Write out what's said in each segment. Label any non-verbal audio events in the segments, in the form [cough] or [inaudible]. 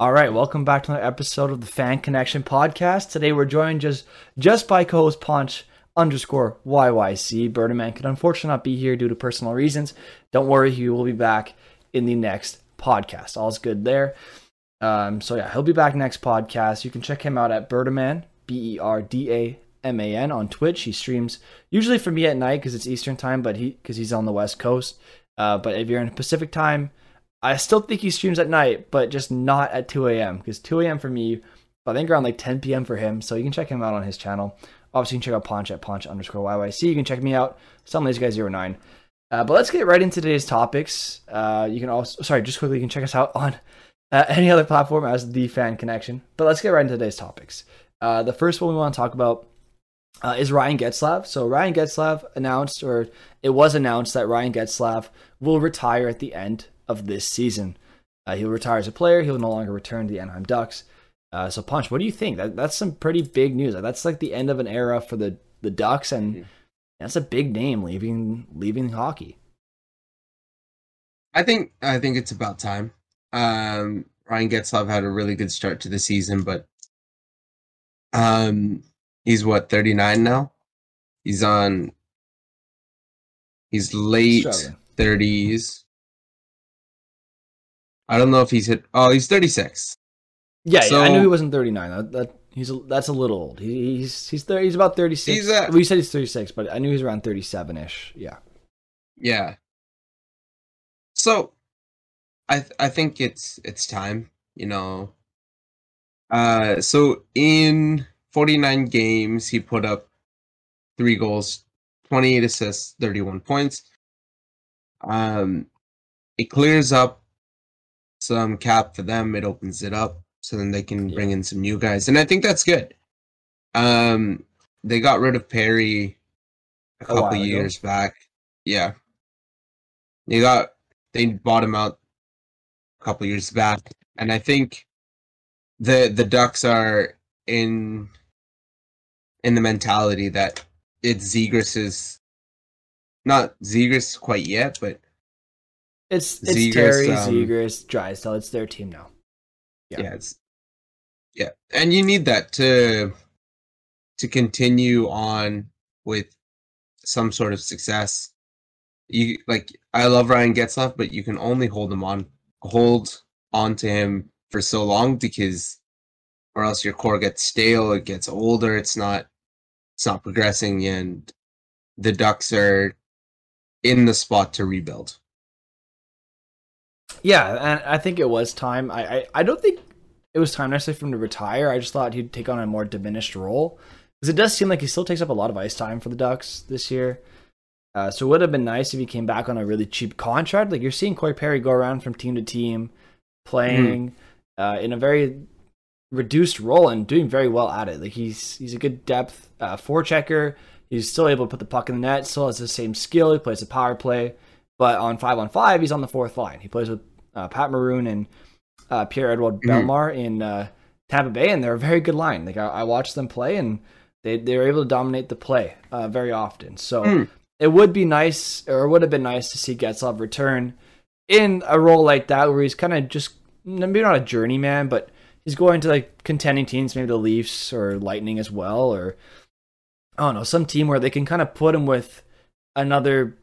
All right, welcome back to another episode of the Fan Connection podcast. Today we're joined just just by co-host Ponch underscore YYC. Birdman could unfortunately not be here due to personal reasons. Don't worry, he will be back in the next podcast. All's good there. Um, so yeah, he'll be back next podcast. You can check him out at Berdaman, B E R D A M A N on Twitch. He streams usually for me at night because it's Eastern time, but he because he's on the West Coast. Uh, but if you're in Pacific time, I still think he streams at night, but just not at 2 a.m. because 2 a.m. for me, I think around like 10 p.m. for him. So you can check him out on his channel. Obviously, you can check out Ponch at Ponch underscore YYC. You can check me out, some lazy guy 09. Uh, but let's get right into today's topics. Uh, you can also, sorry, just quickly, you can check us out on uh, [laughs] any other platform as The Fan Connection. But let's get right into today's topics. Uh, the first one we want to talk about uh, is Ryan Getzlaf. So Ryan Getzlaf announced, or it was announced that Ryan Getzlaf will retire at the end of this season. Uh, he'll retire as a player. He'll no longer return to the Anaheim Ducks. Uh, so, Ponch, what do you think? That, that's some pretty big news. That's like the end of an era for the, the Ducks, and mm-hmm. that's a big name leaving leaving hockey. I think I think it's about time. Um, Ryan Getzlaf had a really good start to the season, but um, he's what 39 now. He's on. He's late 30s. I don't know if he's hit. Oh, he's 36. Yeah, so, yeah I knew he wasn't 39. That, that he's a, that's a little old. He, he's he's 30, he's about 36. He's at, well, you said he's 36, but I knew he's around 37 ish. Yeah. Yeah. So, I I think it's it's time. You know. Uh, so in 49 games, he put up three goals, 28 assists, 31 points. Um, it clears up some cap for them. It opens it up so then they can yeah. bring in some new guys, and I think that's good. Um, they got rid of Perry a couple years ago. back. Yeah, they got they bought him out a couple years back, and I think the the Ducks are in in the mentality that it's Zegras not Zegras quite yet, but it's it's Zegras, Terry, um, Zegras, Drysdale. It's their team now. Yeah. yeah, it's yeah, and you need that to to continue on with some sort of success. You like I love Ryan Getzlaf, but you can only hold him on hold on to him for so long because or else your core gets stale, it gets older, it's not it's not progressing and the Ducks are in the spot to rebuild. Yeah, and I think it was time. I, I, I don't think it was time necessarily for him to retire. I just thought he'd take on a more diminished role because it does seem like he still takes up a lot of ice time for the Ducks this year. Uh, so it would have been nice if he came back on a really cheap contract. Like you're seeing Corey Perry go around from team to team, playing mm. uh, in a very reduced role and doing very well at it. Like he's he's a good depth uh, forechecker. He's still able to put the puck in the net. Still has the same skill. He plays a power play. But on five on five, he's on the fourth line. He plays with uh, Pat Maroon and uh, Pierre Edouard mm-hmm. Bellemare in uh, Tampa Bay, and they're a very good line. Like I, I watched them play, and they they're able to dominate the play uh, very often. So mm. it would be nice, or it would have been nice to see Getzlaf return in a role like that, where he's kind of just maybe not a journeyman, but he's going to like contending teams, maybe the Leafs or Lightning as well, or I don't know, some team where they can kind of put him with another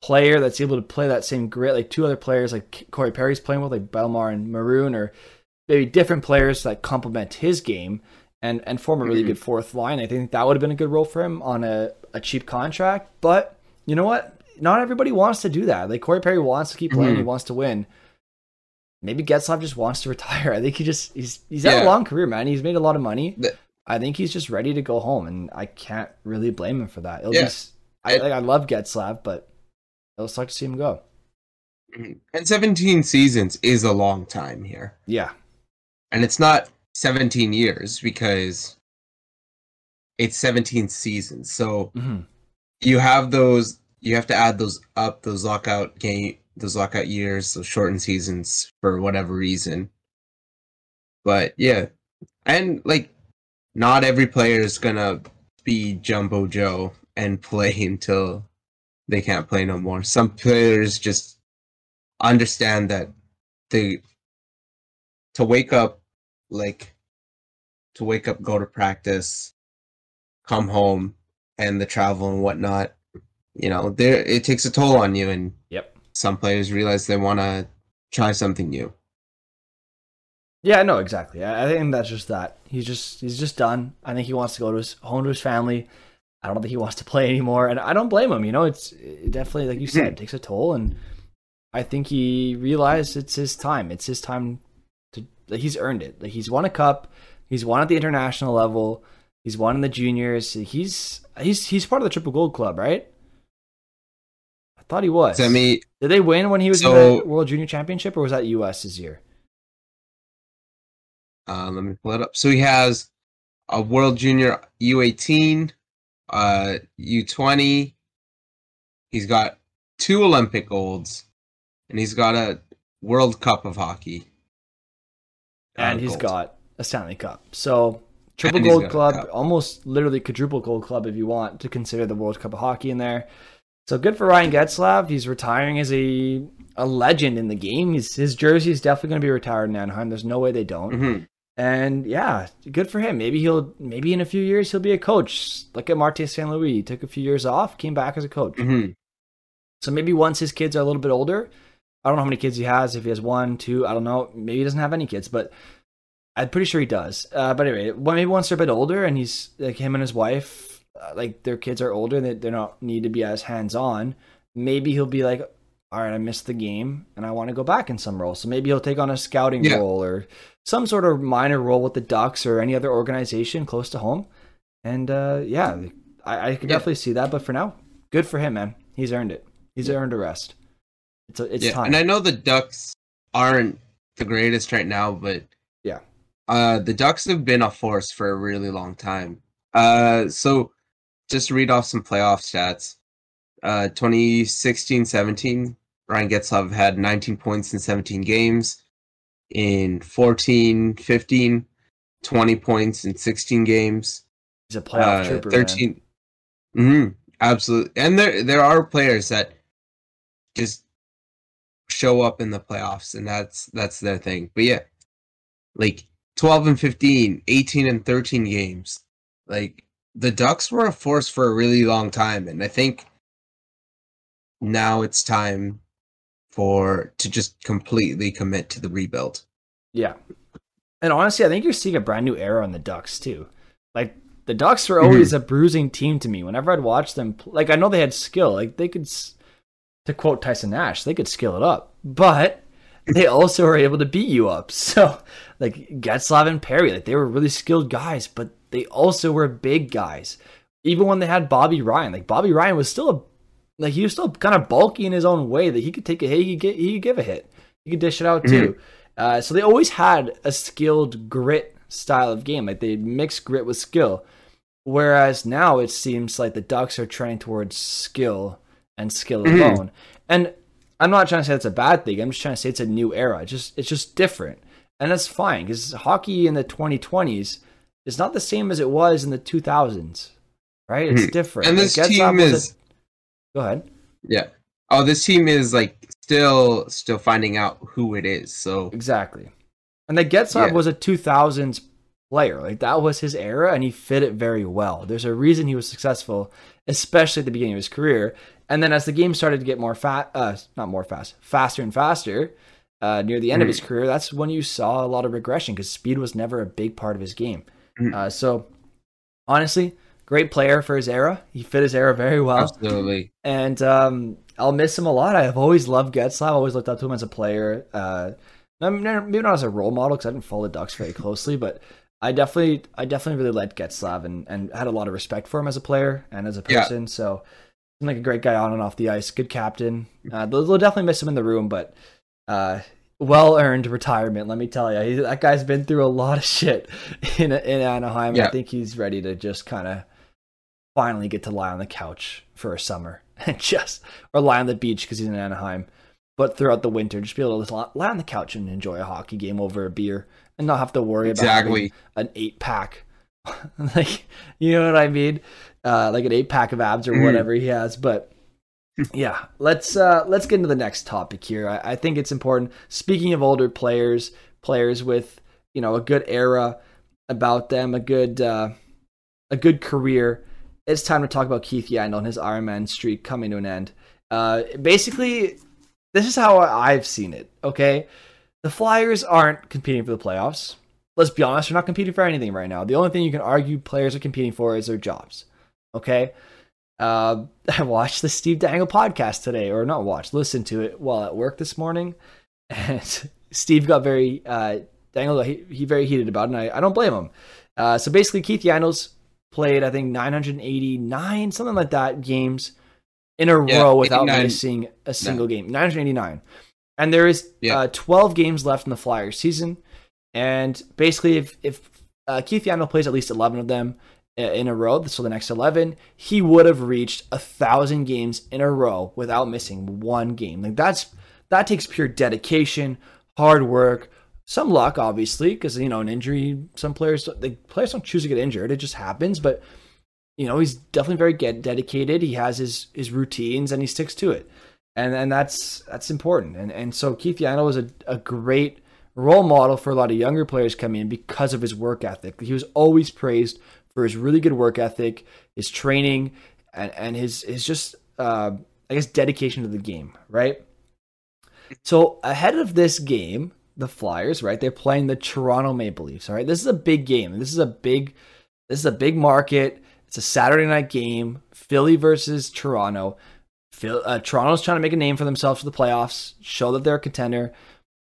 player that's able to play that same grit, like two other players like Corey Perry's playing with, like Bellemare and Maroon, or maybe different players that complement his game and and form a really mm-hmm. good fourth line. I think that would have been a good role for him on a, a cheap contract. But you know what? Not everybody wants to do that. Like Corey Perry wants to keep playing, mm-hmm. he wants to win. Maybe Getzlaf just wants to [laughs] retire. I think he just he's he's had a long career, man. He's made a lot of money. The, I think he's just ready to go home, and I can't really blame him for that. It'll yeah. Be, I, like, I love Getzlaf, but it'll suck to see him go. Mm-hmm. And 17 seasons is a long time here. Yeah. And it's not 17 years because it's 17 seasons. So mm-hmm. you have those you have to add those up those lockout game those lockout years, those shortened seasons for whatever reason. But yeah. And like not every player is gonna be Jumbo Joe and [laughs] play until they can't play no more. Some players just understand that they to wake up, like, to wake up, go to practice, come home, and the travel and whatnot, you know, there it takes a toll on you, and Yep. some players realize they want to try something new. Yeah, no, exactly. I, I think that's just that. He's just he's just done. I think he wants to go to his home to his family. I don't think he wants to play anymore, and I don't blame him. You know, it's it definitely like you said, it takes a toll, and I think he realized it's his time. It's his time to. Like, he's earned it. Like he's won a cup. He's won at the international level. He's won in the juniors. He's he's he's part of the Triple Gold Club, right? I thought he was. Semi, Did they win when he was in the World Junior Championship, or was that U.S. this year? uh, let me pull it up. So he has a World Junior U18, uh, U20. He's got two Olympic golds, and he's got a World Cup of hockey. uh, and he's gold. got a Stanley Cup. So triple gold club, almost literally quadruple gold club if you want to consider the World Cup of hockey in there. So good for Ryan Getzlaf. He's retiring as a a legend in the game. He's, his jersey is definitely going to be retired in Anaheim. There's no way they don't. Mhm. And yeah, good for him. Maybe he'll maybe in a few years he'll be a coach. Look at Martin St. Louis. He took a few years off, came back as a coach. Mhm. So maybe once his kids are a little bit older, I don't know how many kids he has. If he has one, two, I don't know. Maybe he doesn't have any kids, but I'm pretty sure he does. Uh, but anyway, well, maybe once they're a bit older and he's like him and his wife, uh, like their kids are older and they, they don't need to be as hands on. Maybe he'll be like, all right, I missed the game and I want to go back in some role. So maybe he'll take on a scouting Yeah. role or some sort of minor role with the Ducks or any other organization close to home. And uh, yeah, I, I can Yeah. definitely see that. But for now, good for him, man. He's earned it. He's earned a rest. It's a, it's yeah, time. and I know the Ducks aren't the greatest right now, but Yeah. uh, the Ducks have been a force for a really long time. Uh, so just read off some playoff stats. Uh, 2016-17, Ryan Getzlaf had 19 points in 17 games. In 14-15, 20 points in 16 games. He's a playoff Uh, trooper. 13. 13 Mhm, absolutely and there there are players that just show up in the playoffs and that's that's their thing but yeah like 12 and 15 18 and 13 games like the ducks were a force for a really long time and i think now it's time for to just completely commit to the rebuild Yeah. And honestly, I think you're seeing a brand new era on the Ducks too. Like the Ducks were mm-hmm. always a bruising team to me. Whenever I'd watch them, like I know they had skill. Like they could, to quote Tyson Nash, they could skill it up, but they also were able to beat you up. [laughs] So like Getzlaf and Perry, like they were really skilled guys, but they also were big guys. Even when they had Bobby Ryan, like Bobby Ryan was still a like he was still kind of bulky in his own way that he could take a hit, he could get, he could give a hit, he could dish it out too. Uh, so they always had a skilled grit style of game, like they mixed grit with skill. Whereas now it seems like the Ducks are trending towards skill and skill Mhm. alone. And I'm not trying to say that's a bad thing. I'm just trying to say it's a new era. It's just it's just different, and that's fine because hockey in the 2020s is not the same as it was in the 2000s. Right? It's Mhm. different. and this team is Go ahead. yeah oh this team is like still still finding out who it is so Exactly. And the Getzlaf Yeah. was a 2000s player. Like that was his era and he fit it very well. There's a reason he was successful, especially at the beginning of his career. And then as the game started to get more fat, uh, not more fast, faster and faster, uh, near the end of his career, that's when you saw a lot of regression because speed was never a big part of his game. Mhm. Uh, so honestly, great player for his era. He fit his era very well absolutely and um, I'll miss him a lot. I've always loved Getzlaf. always looked up to him as a player. Uh, maybe not as a role model because I didn't follow the Ducks very closely, but I definitely, I definitely really liked Getzlaf and, and had a lot of respect for him as a player and as a Yeah. person. So, seemed like a great guy on and off the ice. Good captain. Uh, they'll, they'll definitely miss him in the room, but uh, well earned retirement. Let me tell you, he, that guy's been through a lot of [laughs] shit in in Anaheim. and I think he's ready to just kind of finally get to lie on the couch for a summer [laughs] and just or lie on the beach because he's in Anaheim. But throughout the winter, just be able to li- lie on the couch and enjoy a hockey game over a beer and not have to worry about exactly an eight pack. [laughs] like, you know what I mean? Uh, like an eight pack of abs or Mhm. whatever he has. But [laughs] yeah, let's uh, let's get into the next topic here. I, I think it's important. Speaking of older players, players with you know a good era about them, a good uh, a good career. It's time to talk about Keith Yandle and his Ironman streak coming to an end. Uh, basically, this is how I've seen it. Okay, the Flyers aren't competing for the playoffs. Let's be honest, they're not competing for anything right now. The only thing you can argue players are competing for is their jobs. Okay. Uh, [laughs] I watched the Steve Dangle podcast today, or not watched, listened to it while at work this morning, [laughs] and Steve got very uh, Dangle he, he very heated about it, and I, I don't blame him. Uh, so basically, Keith Yandles played I think 989 something like that games in a yeah, row without missing a single no. game. 989, and there is yeah. uh, 12 games left in the Flyers season, and basically if if uh, Keith Yandle plays at least 11 of them, in a row, so the next 11, he would have reached a thousand games in a row without missing one game. Like that's that takes pure dedication, hard work, some luck, obviously, because you know an injury. Some players, the players don't choose to get injured; it just happens. But you know he's definitely very get dedicated. He has his his routines and he sticks to it, and and that's that's important. And and so Keith Yandle was a, a great role model for a lot of younger players coming in because of his work ethic. He was always praised for his really good work ethic, his training, and, and his his just uh, I guess dedication to the game, right? So ahead of this game, the Flyers, right? They're playing the Toronto Maple Leafs. All right, this is a big game. This is a big, this is a big market. It's a Saturday night game. Philly versus Toronto. Phil, uh, Toronto's trying to make a name for themselves for the playoffs, show that they're a contender,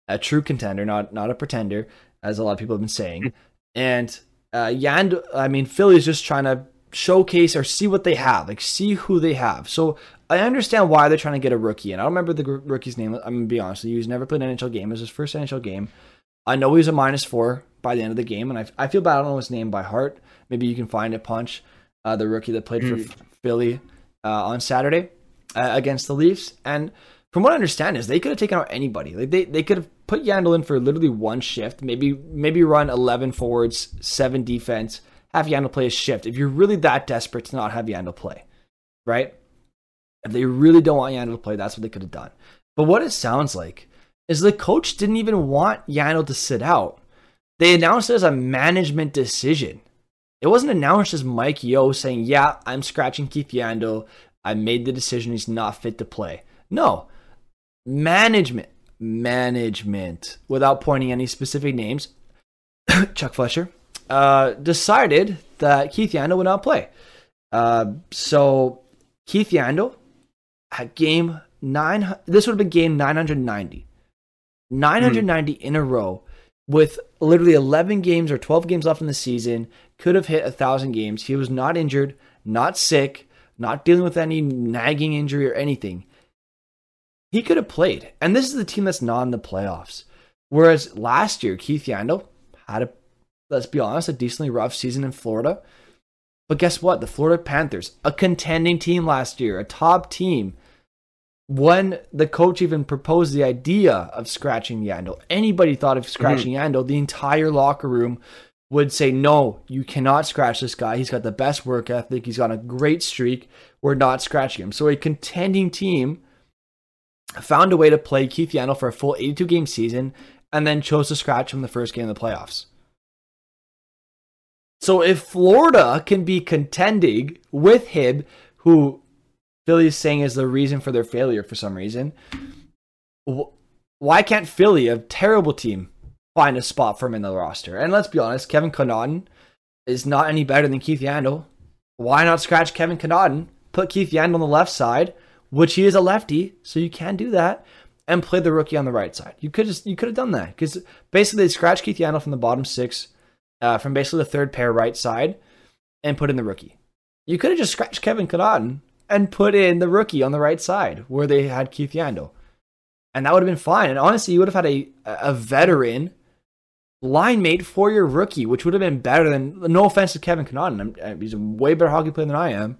a true contender, not not a pretender, as a lot of people have been saying. And uh, Yand, I mean, Philly's just trying to showcase or see what they have, like see who they have. So I understand why they're trying to get a rookie, and I don't remember the rookie's name. I'm gonna be honest with you; he's never played an NHL game. It was his first NHL game. I know he was a minus four by the end of the game, and I, I feel bad. I don't know his name by heart. Maybe you can find it. Ponch, uh, the rookie that played for Philly uh, on Saturday uh, against the Leafs, and from what I understand is they could have taken out anybody. Like they, they could have put Yandle in for literally one shift, maybe maybe run eleven forwards, seven defense, have Yandle play a shift. If you're really that desperate to not have Yandle play, right? If they really don't want Yandle to play, that's what they could have done. But what it sounds like is the coach didn't even want Yandle to sit out. They announced it as a management decision. It wasn't announced as Mike Yeo saying, "Yeah, I'm scratching Keith Yandle. I made the decision he's not fit to play." No, management, management, without pointing any specific names, [coughs] Chuck Fletcher, uh, decided that Keith Yandle would not play. Uh, so Keith Yandle at game nine, this would have been game 990. 990 mm. in a row with literally 11 games or 12 games left in the season, could have hit a thousand games. He was not injured, not sick, not dealing with any nagging injury or anything he could have played. And this is the team that's not in the playoffs. Whereas last year, Keith Yandle had a, let's be honest, a decently rough season in Florida. But guess what? The Florida Panthers, a contending team last year, a top team, when the coach even proposed the idea of scratching Yandle, anybody thought of scratching mm-hmm. Yandle, the entire locker room would say, No, you cannot scratch this guy. He's got the best work ethic. He's got a great streak. We're not scratching him. So a contending team found a way to play Keith Yandle for a full 82 game season, and then chose to scratch him the first game of the playoffs. So if Florida can be contending with him, who Philly is saying is the reason for their failure for some reason, why can't Philly, a terrible team, find a spot for him in the roster? And let's be honest, Kevin Connauton is not any better than Keith Yandle. Why not scratch Kevin Connauton? Put Keith Yandle on the left side which he is a lefty, so you can do that, and play the rookie on the right side. You could just you could have done that because basically they scratch Keith Yandle from the bottom six, uh, from basically the third pair right side, and put in the rookie. You could have just scratched Kevin Connauton and put in the rookie on the right side where they had Keith Yandle, and that would have been fine. And honestly, you would have had a a veteran line mate for your rookie, which would have been better than. No offense to Kevin Connauton, he's a way better hockey player than I am.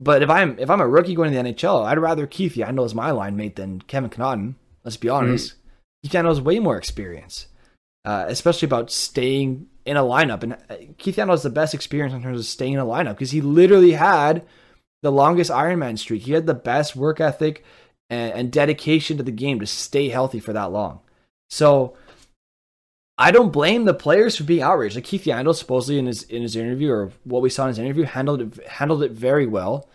But if I'm if I'm a rookie going to the NHL, I'd rather Keith Yandle as my line mate than Kevin Connauton. Let's be honest. Mm. Keith Yandle has way more experience, uh, especially about staying in a lineup. And uh, Keith Yandle has the best experience in terms of staying in a lineup because he literally had the longest Ironman streak. He had the best work ethic and, and dedication to the game to stay healthy for that long. So I don't blame the players for being outraged. Like Keith Yandle supposedly in his in his interview or what we saw in his interview handled it handled it very well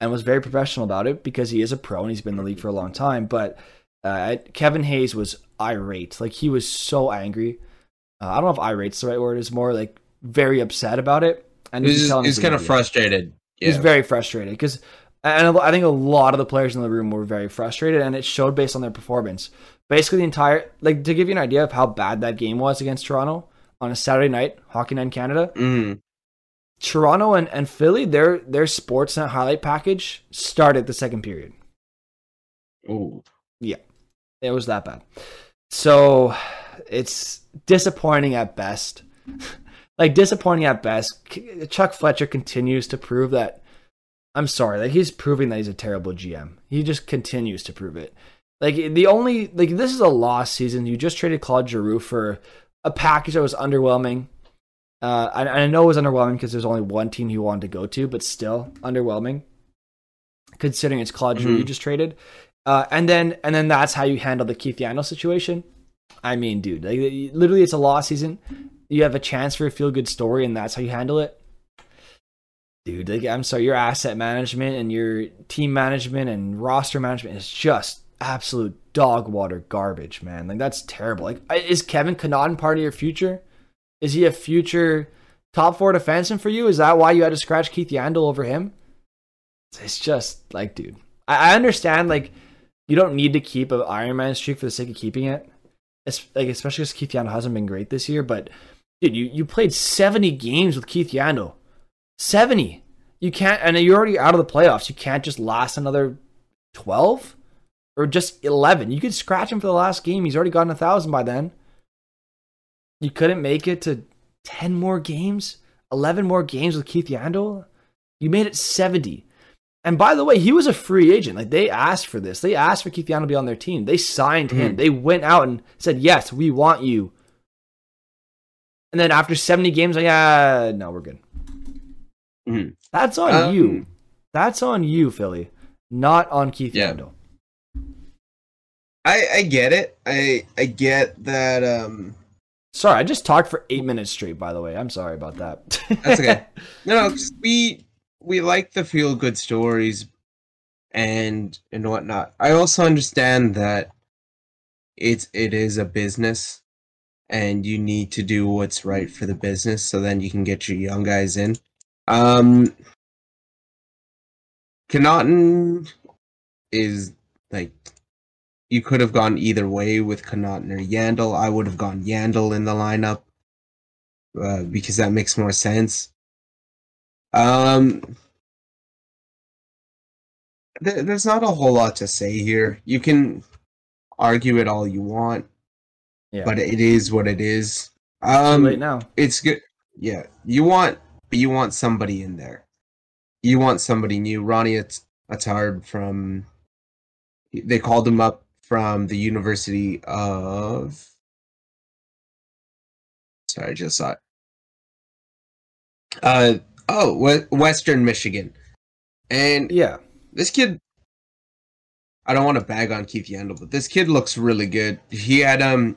and was very professional about it because he is a pro and he's been in the league for a long time. But uh, Kevin Hayes was irate. Like he was so angry. Uh, I don't know if irate's the right word. It's more like very upset about it. And he's, he's kind of frustrated. Yeah. He's very frustrated because, and I think a lot of the players in the room were very frustrated, and it showed based on their performance. Basically, the entire like to give you an idea of how bad that game was against Toronto on a Saturday night, Hockey Night Canada. Mm. Toronto and, and Philly, their their Sportsnet highlight package started the second period. Oh, yeah, it was that bad. So it's disappointing at best. [laughs] like disappointing at best. Chuck Fletcher continues to prove that. I'm sorry, like he's proving that he's a terrible GM. He just continues to prove it. Like the only like this is a lost season. You just traded Claude Giroux for a package that was underwhelming. Uh, I, I know it was underwhelming because there's only one team he wanted to go to, but still underwhelming. Considering it's Claude Giroux mm-hmm. you just traded, uh, and then and then that's how you handle the Keith Yandle situation. I mean, dude, like literally, it's a lost season. You have a chance for a feel good story, and that's how you handle it. Dude, like, I'm sorry, your asset management and your team management and roster management is just absolute dog water garbage, man. Like that's terrible. Like, is Kevin Connauton part of your future? Is he a future top four defenseman for you? Is that why you had to scratch Keith Yandle over him? It's just like, dude, I, understand like you don't need to keep an Iron Man streak for the sake of keeping it. Like especially because Keith Yandle hasn't been great this year, but dude, you, you played 70 games with Keith Yandle. 70. You can't and you're already out of the playoffs. You can't just last another 12 or just 11. You could scratch him for the last game. He's already gotten a thousand by then. You couldn't make it to 10 more games, 11 more games with Keith Yandle. You made it 70. And by the way, he was a free agent. Like they asked for this. They asked for Keith Yandle to be on their team. They signed him. Mm-hmm. They went out and said, "Yes, we want you." And then after 70 games, like, yeah, no, we're good. Mm-hmm. That's on um, you. That's on you, Philly, not on Keith yeah. Yandle. I I get it. I I get that. Um, sorry, I just talked for eight minutes straight. By the way, I'm sorry about that. That's okay. [laughs] No, no, we we like the feel good stories and and whatnot. I also understand that it's it is a business and you need to do what's right for the business so then you can get your young guys in. Um Connauton is like you could have gone either way with Connauton or Yandle. I would have gone Yandle in the lineup uh, because that makes more sense. Um, th- there's not a whole lot to say here. You can argue it all you want, yeah. but it is what it is. Um, late now. It's good. Yeah, you want, you want somebody in there. You want somebody new. Ronnie Attard from. They called him up from the University of. Sorry, I just saw it. Uh, Oh, Western Michigan. And yeah, this kid I don't want to bag on Keith Yandle, but this kid looks really good. He had um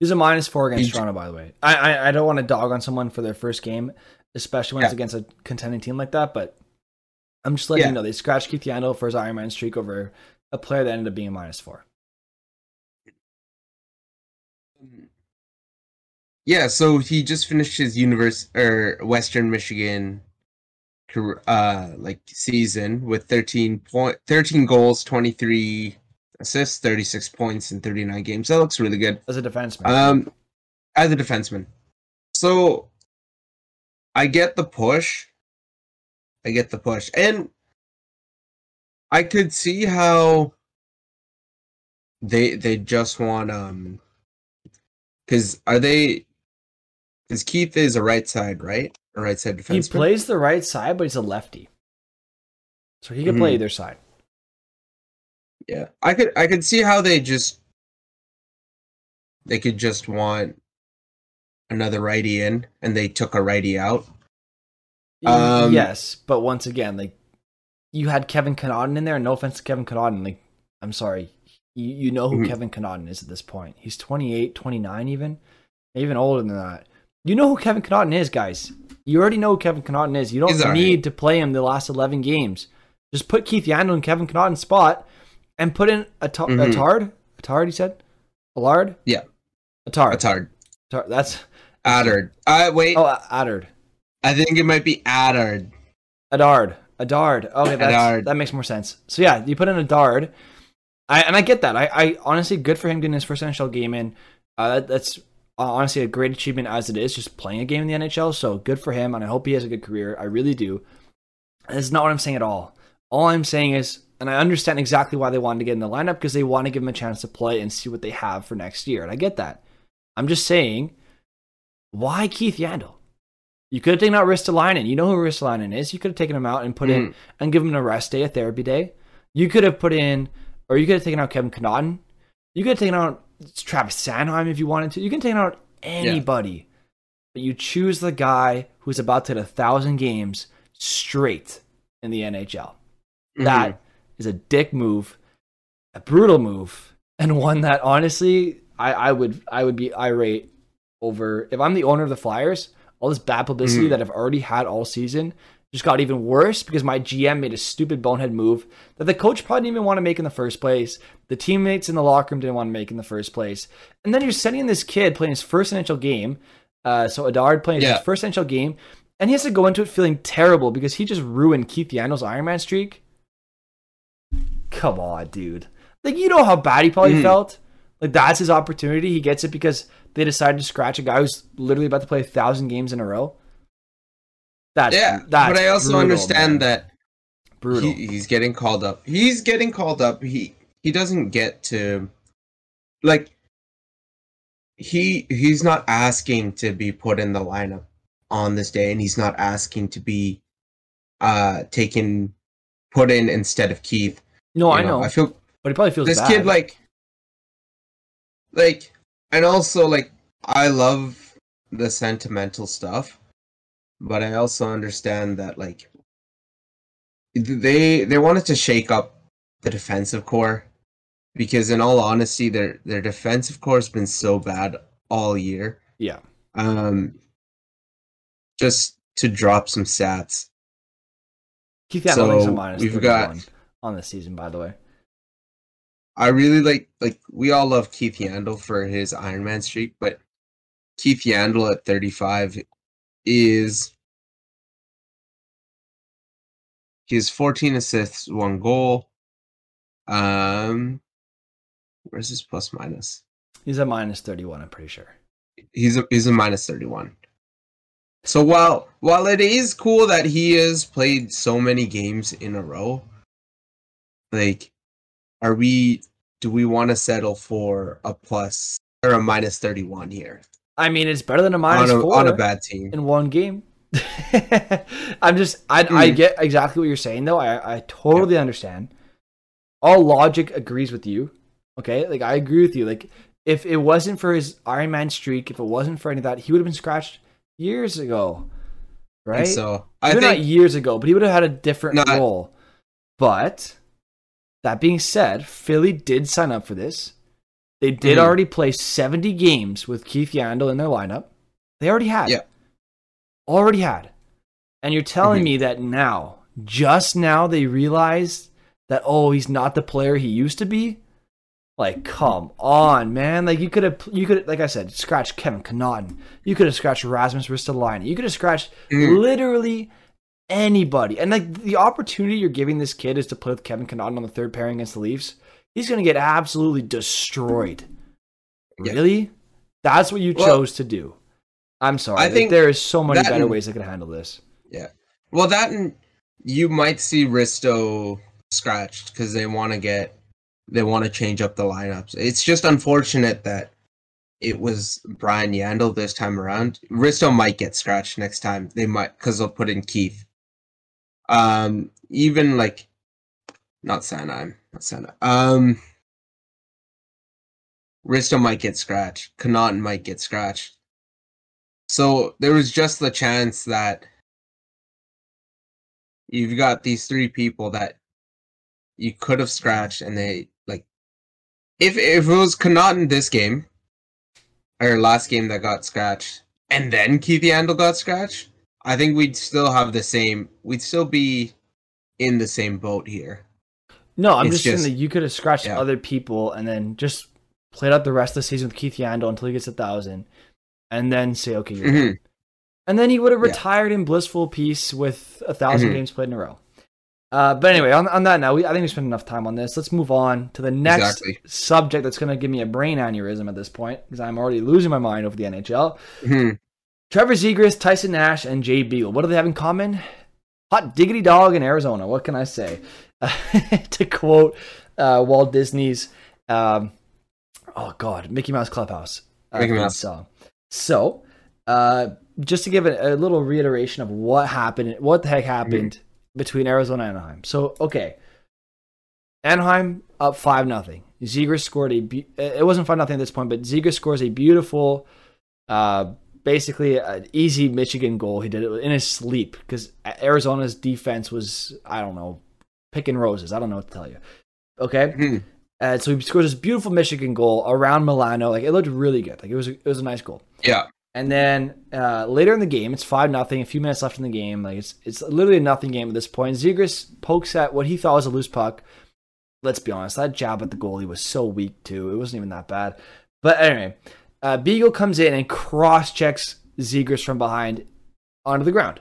He's a minus four against he, Toronto, by the way. I, I, I don't want to dog on someone for their first game, especially when yeah. it's against a contending team like that. But I'm just letting yeah. you know they scratched Keith Yandle for his Iron Man streak over a player that ended up being a minus four. Yeah, so he just finished his universe or Western Michigan uh like season with 13 point 13 goals, 23 assists, 36 points in 39 games. That looks really good. As a defenseman. Um as a defenseman. So I get the push. I get the push. And I could see how they they just want um because are they because Keith is a right side, right? A right side defenseman. He plays the right side, but he's a lefty, so he can mm-hmm. play either side. Yeah, I could I could see how they just they could just want another righty in, and they took a righty out. Um, yes, but once again, like you had Kevin Connauton in there. No offense to Kevin Connauton, like I'm sorry, you, you know who mm-hmm. Kevin Connauton is at this point. He's 28, 29 even. even older than that. You know who Kevin Connauton is, guys. You already know who Kevin Connauton is. You don't He's need right. to play him the last 11 games. Just put Keith Yandle in Kevin Connauton's spot and put in a, ta- a Mhm. Tard. A Tard, he said? A Lard? Yeah. A Tard. A hard. Tar- That's. Adard. Uh, wait. Oh, Adard. I think it might be Adard. Adard. Adard. Okay, that's, Adard. that makes more sense. So yeah, you put in Adard, I, and I get that. I, I honestly good for him getting his first NHL game in. Uh, that, that's uh, honestly a great achievement as it is, just playing a game in the NHL. So good for him, and I hope he has a good career. I really do. That's not what I'm saying at all. All I'm saying is, and I understand exactly why they wanted to get in the lineup because they want to give him a chance to play and see what they have for next year, and I get that. I'm just saying, why Keith Yandle? You could have taken out Ristolainen. You know who Ristolainen is. You could have taken him out and put in Mm. and give him a rest day, a therapy day. You could have put in, or you could have taken out Kevin Connauton. You could have taken out Travis Sanheim if you wanted to. You can take out anybody, but you choose the guy who's about to hit a thousand games straight in the NHL. Mhm. That is a dick move, a brutal move, and [laughs] one that honestly I, I would I would be irate over if I'm the owner of the Flyers. All this bad publicity Mhm. that I've already had all season just got even worse because my GM made a stupid bonehead move that the coach probably didn't even want to make in the first place. The teammates in the locker room didn't want to make in the first place. And then you're sending this kid playing his first NHL game. Uh, so Adard playing Yeah. his first NHL game, and he has to go into it feeling terrible because he just ruined Keith Yandle's Ironman streak. Come on, dude. Like you know how bad he probably Mhm. felt. Like that's his opportunity. He gets it because they decided to scratch a guy who's literally about to play a thousand games in a row. That's yeah, That's but I also brutal, understand man. that brutal. He, he's getting called up. He's getting called up. He he doesn't get to like he he's not asking to be put in the lineup on this day, and he's not asking to be uh taken put in instead of Keith. no, You I know, I feel but he probably feels this bad. kid like like and also like I love the sentimental stuff, but I also understand that like they they wanted to shake up the defensive core because in all honesty their their defensive core has been so bad all year. yeah. Um just to drop some stats. Keith Yandle is a So, minus we've got- on the season, by the way. I really like like we all love Keith Yandle for his Iron Man streak, but Keith Yandle at 35 is he has 14 assists, one goal. Um where's his plus minus? He's a minus 31, I'm pretty sure. He's a he's a minus 31. So while while it is cool that he has played so many games in a row, like are we do we want to settle for a plus or a minus 31 here I mean, it's better than a minus on a, four on a bad team in one game. [laughs] I'm just, I, I Mm. get exactly what you're saying, though. I, I totally understand. All logic agrees with you. Okay, like I agree with you. Like if it wasn't for his Iron Man streak, if it wasn't for any of that, he would have been scratched years ago, right? so i think not years ago, but he would have had a different Not- role. But that being said, Philly did sign up for this. They did Mhm. already play 70 games with Keith Yandle in their lineup. They already had. Yeah. Already had. And you're telling Mhm. me that now, just now, they realized that, oh, he's not the player he used to be? Like, come on, man! Like you could have, you could, like I said, scratched Kevin Connauton. You could have scratched Rasmus Ristolainen. You could have scratched Mhm. literally anybody. And like the opportunity you're giving this kid is to play with Kevin Connauton on the third pairing against the Leafs. He's going to get absolutely destroyed. Yeah. Really? That's what you Well, chose to do. I'm sorry. I think there is so many better and- ways they could handle this. Yeah. Well that and you might see risto scratched because they want to get they want to change up the lineups it's just unfortunate that it was brian yandle this time around risto might get scratched next time they might because they'll put in keith um even like not Sanheim, Sanheim. Um, Risto might get scratched. Connauton might get scratched. So there was just the chance that you've got these three people that you could have scratched, and they like if if it was Connauton this game, or last game that got scratched, and then Keith Yandle got scratched, I think we'd still have the same. We'd still be in the same boat here. No, I'm It's just, saying that you could have scratched yeah. other people and then just played out the rest of the season with Keith Yandle until he gets a thousand, and then say, okay, you're. Mhm. and then he would have Yeah. retired in blissful peace with a 1000 Mhm. games played in a row. Uh, but anyway, on, on that now, we, I think we spent enough time on this. Let's move on to the next Exactly. subject that's going to give me a brain aneurysm at this point because I'm already losing my mind over the NHL. Mhm. Trevor Zegras, Tyson Nash, and Jay Beagle. What do they have in common? Hot diggity dog in Arizona. What can I say? [laughs] to quote uh, Walt Disney's, um, oh God, Mickey Mouse Clubhouse uh, Mickey Mouse. song. So, uh, just to give a, a little reiteration of what happened, what the heck happened between Arizona and Anaheim. So, okay, Anaheim up five nothing. Zegras scored a. be- It wasn't five nothing at this point, but Zegras scores a beautiful, uh, basically an easy Michigan goal. He did it in his sleep because Arizona's defense was I don't know, picking roses. I don't know what to tell you. Okay, Mhm. and so he scored this beautiful Michigan goal around Milano. Like it looked really good. Like it was a, it was a nice goal. Yeah. And then uh, later in the game, it's five nothing. A few minutes left in the game. Like it's it's literally a nothing game at this point. Zegras pokes at what he thought was a loose puck. Let's be honest, that jab at the goalie was so weak too. It wasn't even that bad. But anyway, uh, Beagle comes in and cross checks Zegras from behind onto the ground.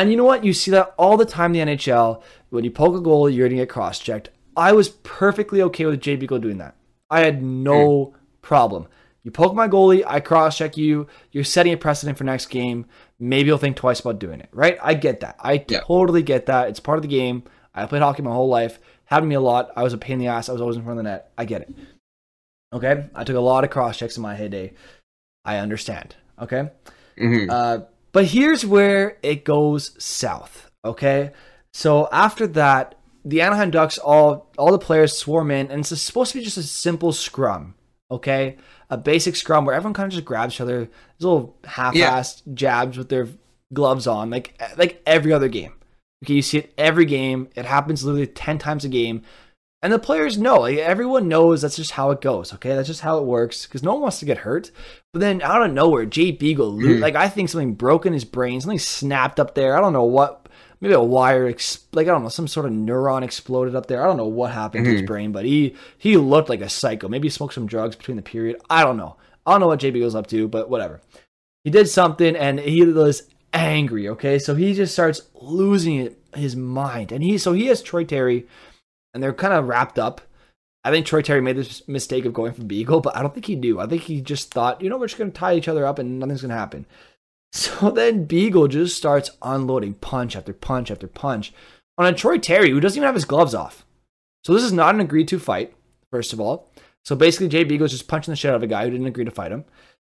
And you know what? You see that all the time in the NHL. When you poke a goal, you're going to get cross checked. I was perfectly okay with Jay Beagle doing that. I had no problem. You poke my goalie, I cross check you. You're setting a precedent for next game. Maybe you'll think twice about doing it, right? I get that. I Yeah. totally get that. It's part of the game. I played hockey my whole life. Happened to me a lot. I was a pain in the ass. I was always in front of the net. I get it. Okay? I took a lot of cross checks in my heyday. I understand. Okay? Mhm. Uh, but here's where it goes south. Okay, so after that, the Anaheim Ducks all all the players swarm in, and it's supposed to be just a simple scrum. Okay, a basic scrum where everyone kind of just grabs each other, these little half-assed jabs with their gloves on, like like every other game. Okay, you see it every game. It happens literally ten times a game. And the players know, like everyone knows that's just how it goes. Okay, that's just how it works because no one wants to get hurt. But then out of nowhere, Jay Beagle, lo- Mhm. like I think something broke in his brain, something snapped up there. I don't know what, maybe a wire, ex- like I don't know, some sort of neuron exploded up there. I don't know what happened to his Mhm. brain, but he he looked like a psycho. Maybe he smoked some drugs between the period. I don't know. I don't know what Jay Beagle's up to, but whatever. He did something and he was angry. Okay, so he just starts losing it, his mind, and he so he has Troy Terry, and they're kind of wrapped up. I think Troy Terry made this mistake of going for Beagle, but I don't think he knew. I think he just thought, you know, we're just going to tie each other up and nothing's going to happen. [laughs] So then Beagle just starts unloading punch after punch after punch on a Troy Terry who doesn't even have his gloves off. So this is not an agreed to fight, first of all. So basically, Jay Beagle's just punching the shit out of a guy who didn't agree to fight him.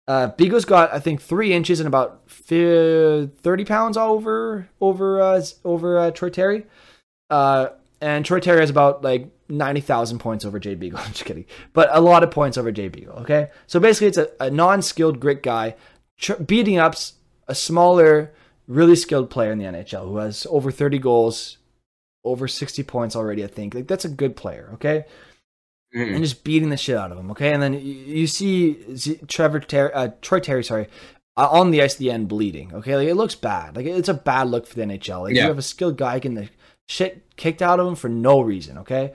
Uh, Beagle's got, I think, three inches and about fi- thirty pounds all over over uh, over uh, Troy Terry. Uh, and Troy Terry has about like ninety thousand points over Jay Beagle. [laughs] I'm just kidding, but a lot of points over Jay Beagle. Okay, so basically, it's a, a non-skilled grit guy tr- beating up a smaller, really skilled player in the NHL who has over thirty goals, over sixty points already. I think like that's a good player. Okay, Mhm. and just beating the shit out of him. Okay, and then you, you see Z- Trevor Terry, uh, Troy Terry, sorry, uh, on the ice at the end bleeding. Okay, like it looks bad. Like it's a bad look for the NHL. Like Yeah. you have a skilled guy getting the shit kicked out of him for no reason. Okay,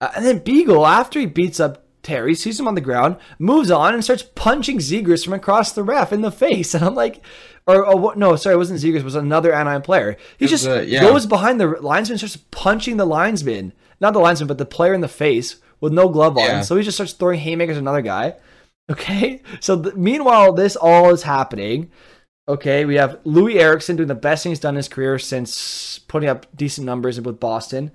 uh, and then Beagle after he beats up. Terry sees him on the ground, moves on, and starts punching Zegras from across the ref in the face. [laughs] And I'm like, or, or what? No, sorry, it wasn't Zegras. It was another Anaheim player. He was, just uh, yeah. goes behind the linesman, and starts punching the linesman, not the linesman, but the player in the face with no glove on. Yeah. So he just starts throwing haymakers at another guy. [laughs] Okay. So th- meanwhile, this all is happening. Okay, we have Loui Eriksson doing the best thing he's done in his career since putting up decent numbers with Boston,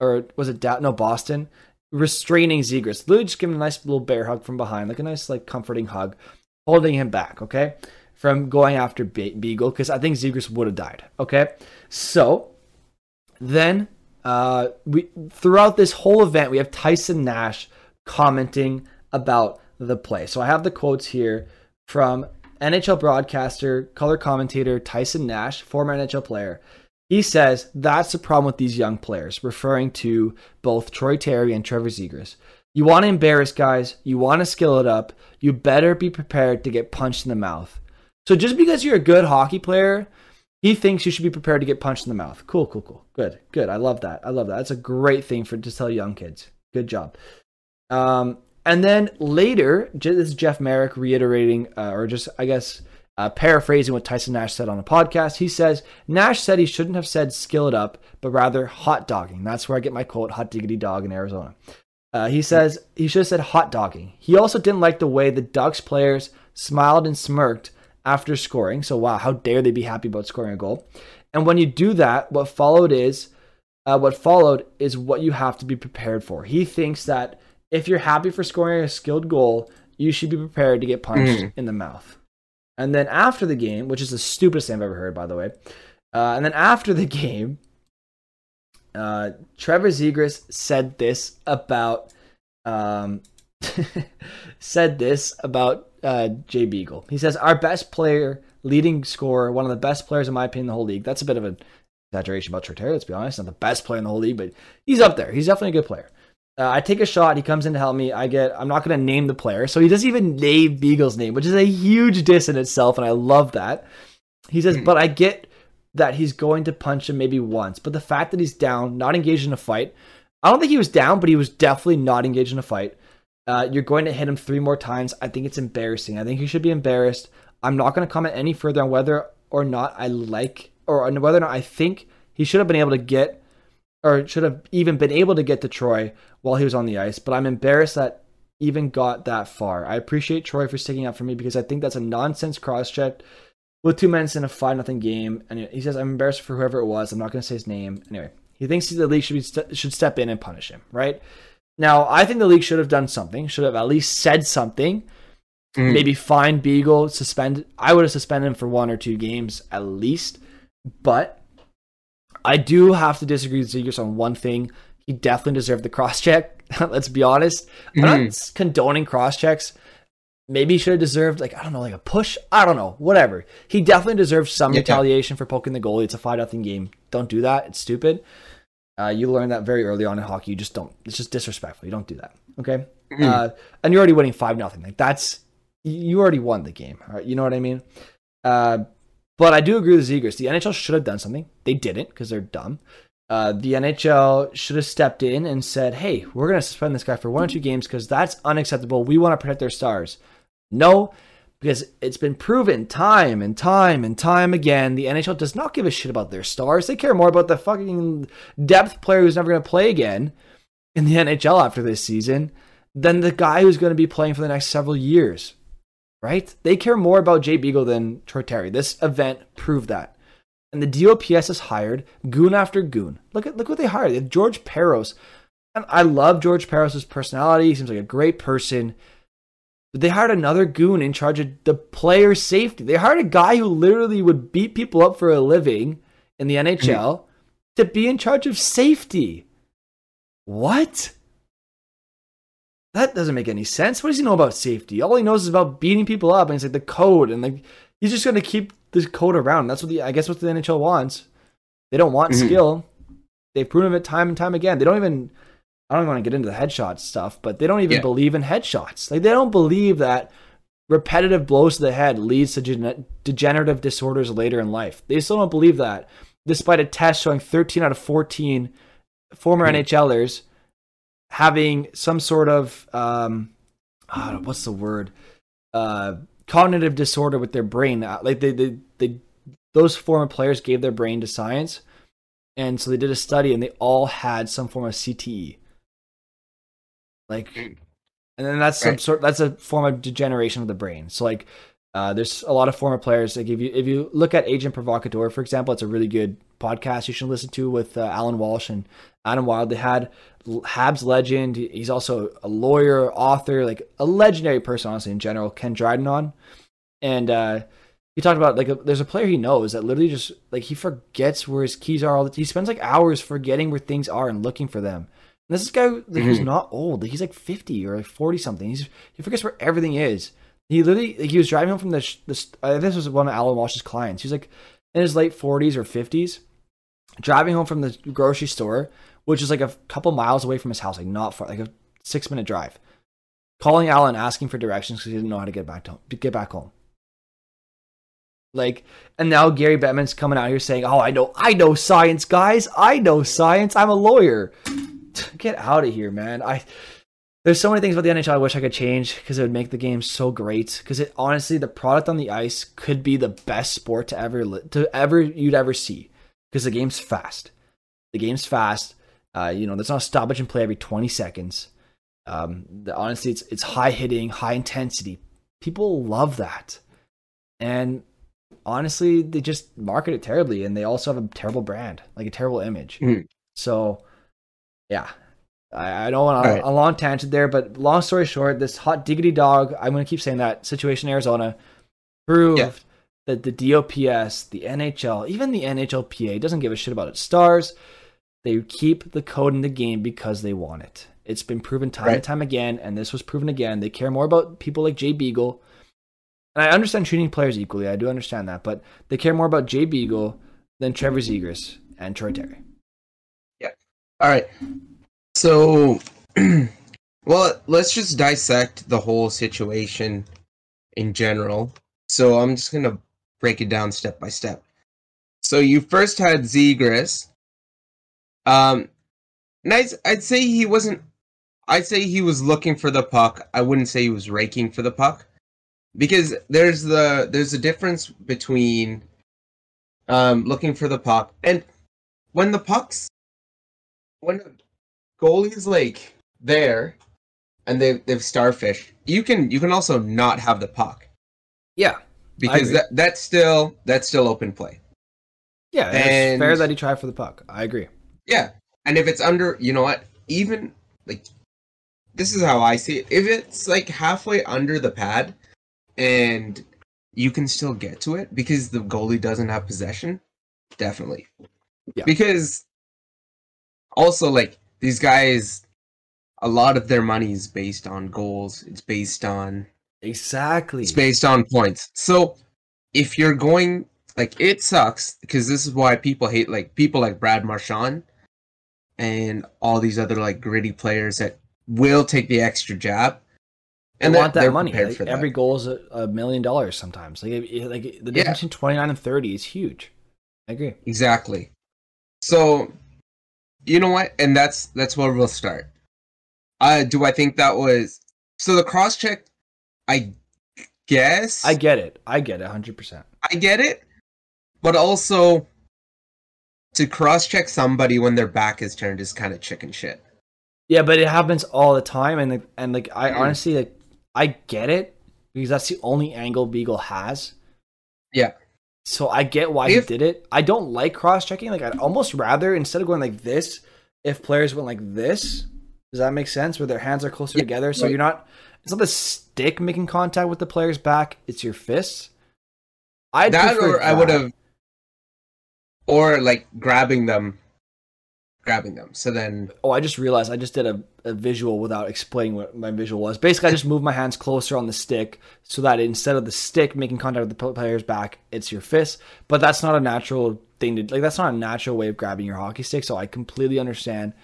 or was it da- no Boston? Restraining Zegras, Loui just giving a nice little bear hug from behind, like a nice like comforting hug, holding him back. Okay, from going after Be- Beagle because I think Zegras would have died. Okay, so then uh, we throughout this whole event we have Tyson Nash commenting about the play. So I have the quotes here from NHL broadcaster, color commentator Tyson Nash, former NHL player. He says that's the problem with these young players, referring to both Troy Terry and Trevor Zegras. You want to embarrass guys, you want to skill it up, you better be prepared to get punched in the mouth. So just because you're a good hockey player, he thinks you should be prepared to get punched in the mouth. Cool, cool, cool. Good, good. I love that. I love that. That's a great thing for to tell young kids. Good job. Um, and then later, this is Jeff Merrick reiterating, uh, or just I guess uh, paraphrasing what Tyson Nash said on a podcast. He says Nash said he shouldn't have said "skill it up," but rather "hot dogging." That's where I get my quote "hot diggity dog" in Arizona. Uh, he says he should have said hot dogging. He also didn't like the way the Ducks players smiled and smirked after scoring. So wow, how dare they be happy about scoring a goal? And when you do that, what followed is uh, what followed is what you have to be prepared for. He thinks that if you're happy for scoring a skilled goal, you should be prepared to get punched mm. in the mouth. And then after the game, which is the stupidest thing I've ever heard, by the way. Uh, and then after the [laughs] game, uh, Trevor Zegras said this about um, [laughs] said this about uh, Jay Beagle. He says our best player, leading scorer, one of the best players in my opinion in the whole league. That's a bit of an exaggeration about Troy Let's be honest, not the best player in the whole league, but he's up there. He's definitely a good player. Uh, I take a shot. He comes in to help me. I get. I'm not going to name the player, so he doesn't even name Beagle's name, which is a huge diss in itself, and I love that. He says, hmm. "But I get that he's going to punch him maybe once, but the fact that he's down, not engaged in a fight. I don't think he was down, but he was definitely not engaged in a fight. Uh, you're going to hit him three more times. I think it's embarrassing. I think he should be embarrassed. I'm not going to comment any further on whether or not I like or on whether or not I think he should have been able to get or should have even been able to get to Troy while he was on the ice. But I'm embarrassed that even got that far. I appreciate Troy for sticking up for me because I think that's a nonsense cross check with two minutes in a five nothing game. And he says I'm embarrassed for whoever it was. I'm not going to say his name anyway. He thinks the league should be should step in and punish him. Right now, I think the league should have done something. Should have at least said something. Mm. Maybe fine Beagle, suspend. I would have suspended him for one or two games at least. But I do have to disagree with Zegras on one thing. He definitely deserved the cross check. [laughs] Let's be honest. Mm-hmm. I'm not mm-hmm. condoning cross checks. Maybe he should have deserved like I don't know, like a push. I don't know, whatever. He definitely deserves some yeah, retaliation for poking the goalie. It's a five nothing game. Don't do that. It's stupid. Uh, you learn that very early on in hockey. You just don't. It's just disrespectful. You don't do that. Okay. Mm-hmm. Uh, and you're already winning five nothing. Like that's you already won the game. All right. You know what I mean? Uh, but I do agree with Zegras. The NHL should have done something. They didn't because they're dumb. Uh, the NHL should have stepped in and said, "Hey, we're going to suspend this guy for one or two games because that's unacceptable. We want to protect their stars." No, because it's been proven time and time and time again the NHL does not give a shit about their stars. They care more about the fucking depth player who's never going to play again in the NHL after this season than the guy who's going to be playing for the next several years right? They care more about Jay Beagle than Troy Terry. This event proved that. And the DOPS has hired goon after goon. Look at look what they hired. They George Parros. And I love George Parros' personality. He seems like a great person. But they hired another goon in charge of the player safety. They hired a guy who literally would beat people up for a living in the NHL mm-hmm. to be in charge of safety. What? That doesn't make any sense. What does he know about safety? All he knows is about beating people up, and it's like the code, and like he's just going to keep this code around. That's what the I guess what the NHL wants. They don't want mm-hmm. skill. They've proven it time and time again. They don't even. I don't want to get into the headshot stuff, but they don't even yeah. believe in headshots. Like they don't believe that repetitive blows to the head leads to gen- degenerative disorders later in life. They still don't believe that, despite a test showing 13 out of 14 former mm-hmm. NHLers having some sort of um, uh, what's the word uh, cognitive disorder with their brain. Uh, like they, they, they, those former players gave their brain to science, and so they did a study, and they all had some form of CTE. Like, and then that's some sort. That's a form of degeneration of the brain. So like. Uh, there's a lot of former players. Like if you if you look at Agent Provocateur, for example, it's a really good podcast you should listen to with uh, Allan Walsh and Adam Wylde. They had Habs legend. He's also a lawyer, author, like a legendary person, honestly, in general. Ken Dryden on, and uh, he talked about like a, there's a player he knows that literally just like he forgets where his keys are. All the, he spends like hours forgetting where things are and looking for them. And this guy, like, mm-hmm. he's not old. Like, he's like 50 or like 40 something. He's he forgets where everything is. He literally like, he was driving home from the this. Uh, this was one of Allan Walsh's clients. He's like in his late 40s or 50s, driving home from the grocery store which is like a couple miles away from his house, like not far, like a six minute drive, calling Allan, asking for directions because he didn't know how to get back to, get back home. Like, and now Gary Bettman's coming out here saying, "Oh, I know, I know science, guys. I know science. I'm a lawyer." [sighs] Get out of here, man. I there's so many things about the NHL I wish I could change because it would make the game so great. Because it honestly, the product on the ice could be the best sport to ever to ever you'd ever see. Because the game's fast. The game's fast. Uh, you know, there's not a stoppage and play every 20 seconds. Um, the, honestly, it's it's high hitting, high intensity. People love that, and honestly, they just market it terribly, and they also have a terrible brand, like a terrible image. Mhm. So, yeah, I, I don't want Alright. a long tangent there, but long story short, this hot diggity dog, I'm going to keep saying that situation Arizona proved Yeah. That the DOPS, the NHL, even the NHLPA doesn't give a shit about its stars. They keep the code in the game because they want it. It's been proven time and time again, and this was proven again. They care more about people like Jay Beagle. And I understand treating players equally. I do understand that, but they care more about Jay Beagle than Trevor Zegras and Troy Terry. Yeah. All right. So, [clears throat] well, let's just dissect the whole situation in general. So I'm just gonna break it down step by step. So you first had Zegras. Um, nice. I'd say he wasn't. I'd say he was looking for the puck. I wouldn't say he was raking for the puck, because there's the there's a difference between um looking for the puck and when the pucks when a goalie's like there and they they've starfish, you can you can also not have the puck Yeah, because that that's still that's still open play. yeah, it's And- fair that he tried for the puck. I agree. Yeah, and if it's under, you know what? Even like this is how I see it. If it's like halfway under the pad, and you can still get to it because the goalie doesn't have possession, definitely. Yeah. Because also like these guys, a lot of their money is based on goals. It's based on Exactly. it's based on points. So if you're going like it sucks because this is why people hate like people like Brad Marchand and all these other like gritty players that will take the extra jab. and they're- want that money. Like, for that. every goal is a, a million dollars sometimes. Like, like the difference Yeah. between twenty nine and thirty is huge. I agree. Exactly. So, you know what? And that's that's where we'll start. Uh do I think that was so the cross check? I guess I get it. I get it. Hundred percent. I get it, but also to cross check somebody when their back is turned is kind of chicken shit. Yeah, but it happens all the time, and like, and like I Mm. honestly like I get it because that's the only angle Beagle has. Yeah. So I get why If- he did it. I don't like cross checking. Like I'd almost rather instead of going like this, if players went like this. Does that make sense? Where their hands are closer Yeah, together, so right. you're not. It's not the stick making contact with the player's back. It's your fists. I that or I would have, or like grabbing them, grabbing them. So then, Oh, I just realized I just did a, a visual without explaining what my visual was. Basically, I just moved my hands closer on the stick so that instead of the stick making contact with the player's back, it's your fist. But that's not a natural thing to like. That's not a natural way of grabbing your hockey stick. So I completely understand.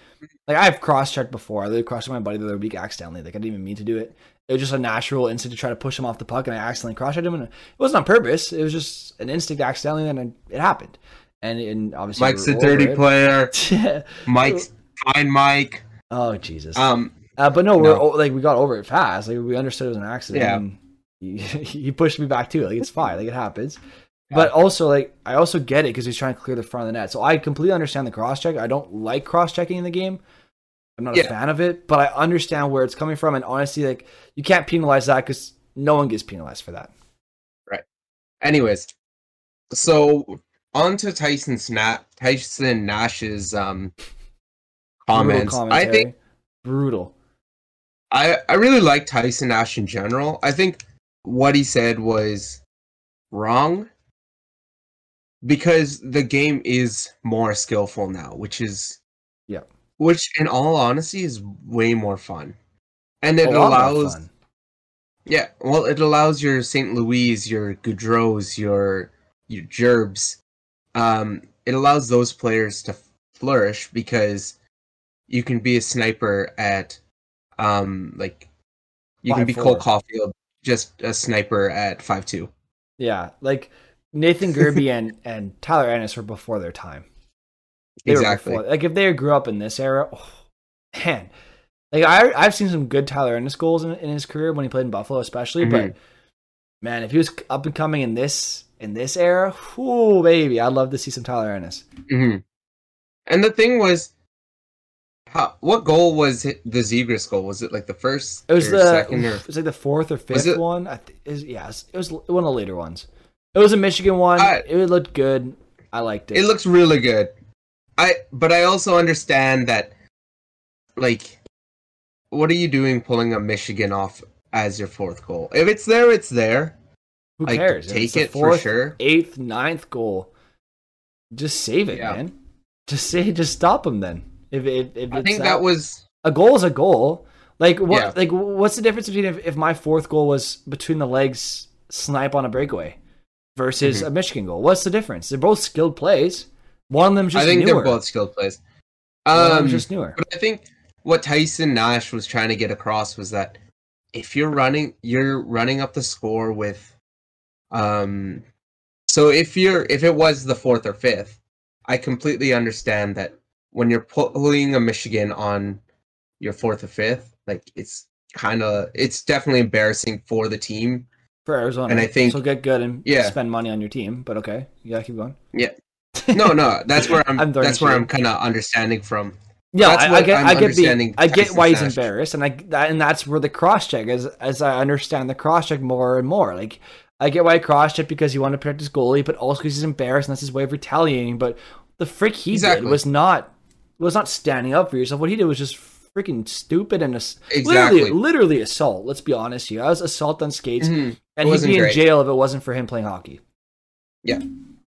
Like I've cross checked before. I literally cross checked my buddy the other week accidentally. Like I didn't even mean to do it. It was just a natural instinct to try to push him off the puck, and I accidentally cross checked him. And it wasn't on purpose. It was just an instinct accidentally, and it happened. And, and obviously, Mike's a dirty over player. [laughs] it. Mike's fine, Mike. oh Jesus. Um, Uh, but no, we're No. like we got over it fast. Like we understood it was an accident. Yeah. [laughs] He, he pushed me back too. Like it's fine. Like it happens. But also, like I also get it because he's trying to clear the front of the net. So I completely understand the cross check. I don't like cross checking in the game. I'm not a fan of it, but I understand where it's coming from. And honestly, like you can't penalize that because no one gets penalized for that. Right. Anyways, so on to Tyson Snap, Tyson Nash's um comments. I think brutal. I I really like Tyson Nash in general. I think what he said was wrong because the game is more skillful now, which is Yeah. which in all honesty is way more fun. And it A lot more allows yeah, well it allows your St. Louis, your Gaudreaus, your your Gerbs um it allows those players to flourish because you can be a sniper at um like you can be Cole 5'4". Caufield, just a sniper at five two. Yeah, like Nathan Gerbe and and Tyler Ennis were before their time. They Exactly. before- like if they grew up in this era, oh, man. Like I I've seen some good Tyler Ennis goals in, in his career when he played in Buffalo, especially. But Mhm. man, if he was up and coming in this in this era, whoo baby, I'd love to see some Tyler Ennis. hmm And the thing was, how, what goal was it, the Zegras goal? Was it like the first It was or the second or it was like the fourth or fifth it- one. I th- is yes, it was one of the later ones. It was a Michigan one. I- it looked good. I liked it. it looks really good. I but I also understand that like what are you doing pulling a Michigan off as your fourth goal? If it's there, it's there. Who like, cares? Take it for sure. Eighth, ninth goal. Just save it, Yeah. man. Just say, just stop them. Then, if if, if I think that was a goal is a goal. Like what? Yeah. Like what's the difference between if, if my fourth goal was between the legs, snipe on a breakaway, versus Mhm. a Michigan goal? What's the difference? They're both skilled plays. One of them just I think newer. they're both skilled plays. One of Um, just newer. But I think what Tyson Nash was trying to get across was that if you're running, you're running up the score with, um, so if you're if it was the fourth or fifth, I completely understand that when you're pulling a Michigan on your fourth or fifth, like it's kind of it's definitely embarrassing for the team. For Arizona. and I think- so get good and Yeah. spend money on your team. But okay, yeah, keep going. Yeah, [laughs] no, no, that's where I'm. [laughs] I'm that's where I'm kind of understanding from. Yeah, That's I, I get, I'm I get the, I get why he's embarrassed, and I that, and that's where the cross check is. As I understand the cross check more and more, like I get why he cross check because he wanted to protect his goalie, but also because he's embarrassed and that's his way of retaliating. But the freak he Exactly. did was not was not standing up for yourself. What he did was just freaking stupid and ass- Exactly. literally, literally assault. Let's be honest here. I was assault on skates, Mhm. and he'd be in great. jail if it wasn't for him playing hockey. Yeah.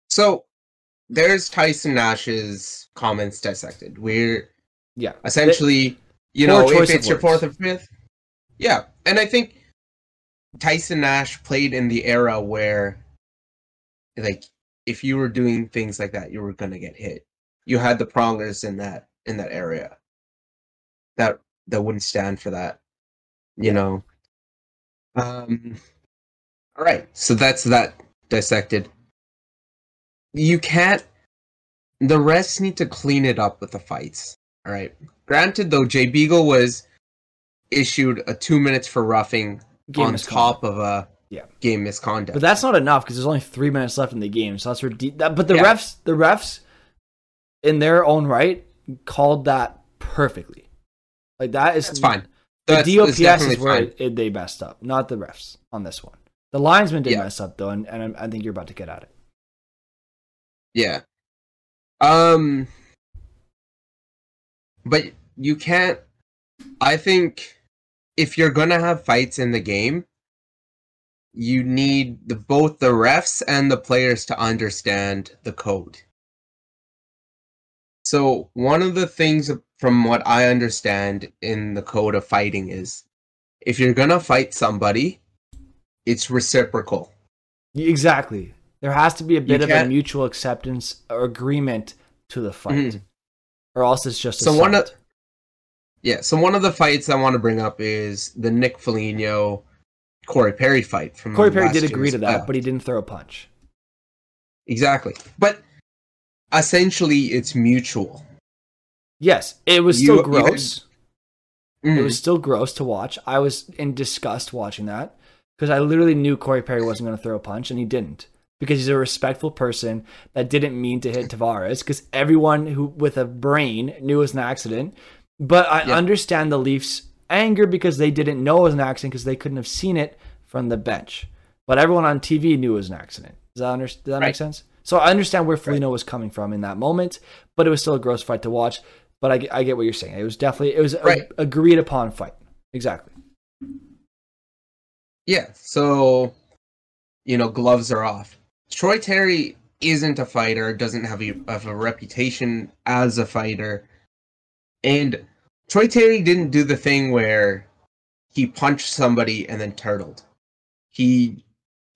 So there's Tyson Nash's comments dissected. We're Yeah, essentially, you know, if it's your fourth or fifth, yeah. And I think Tyson Nash played in the era where, like, if you were doing things like that, you were gonna get hit. You had the prongers in that in that area. That that wouldn't stand for that, you know. Um. All right, so that's that dissected. You can't. The refs need to clean it up with the fights. All right. Granted, though, Jay Beagle was issued a two minutes for roughing Game on top of a Yeah. game misconduct. But that's not enough because there's only three minutes left in the game. So that's ridiculous. That, but the Yeah. refs, the refs, in their own right, called that perfectly. Like that is That's fine. The DOPS is where it, it- they messed up, not the refs on this one. The linesman did Yeah. mess up though, and, and I think you're about to get at it. Yeah. Um. But you can't. I think if you're gonna have fights in the game, you need the, both the refs and the players to understand the code. So one of the things from what I understand in the code of fighting is, if you're gonna fight somebody, it's reciprocal. Exactly. There has to be a bit of a mutual acceptance or agreement to the fight, Mhm. or else it's just So one of- Yeah, so one of the fights I want to bring up is the Nick Foligno Corey Perry fight from Corey Perry did agree to that, playoff. but he didn't throw a punch. exactly. But essentially, it's mutual. Yes, it was You- still you had- gross. It Mhm. was still gross to watch. I was in disgust watching that because I literally knew Corey Perry wasn't going to throw a punch, and he didn't because he's a respectful person that didn't mean to hit Tavares. Because everyone who with a brain knew it was an accident. But I Yeah. understand the Leafs' anger because they didn't know it was an accident because they couldn't have seen it from the bench. But everyone on TV knew it was an accident. Does that, under- does that make sense? So I understand where Foligno was coming from in that moment, but it was still a gross fight to watch. But I, get- I get what you're saying. It was definitely it was a agreed upon fight. Exactly. Yeah, so you know, gloves are off. Troy Terry isn't a fighter, doesn't have a, have a reputation as a fighter. And Troy Terry didn't do the thing where he punched somebody and then turtled. He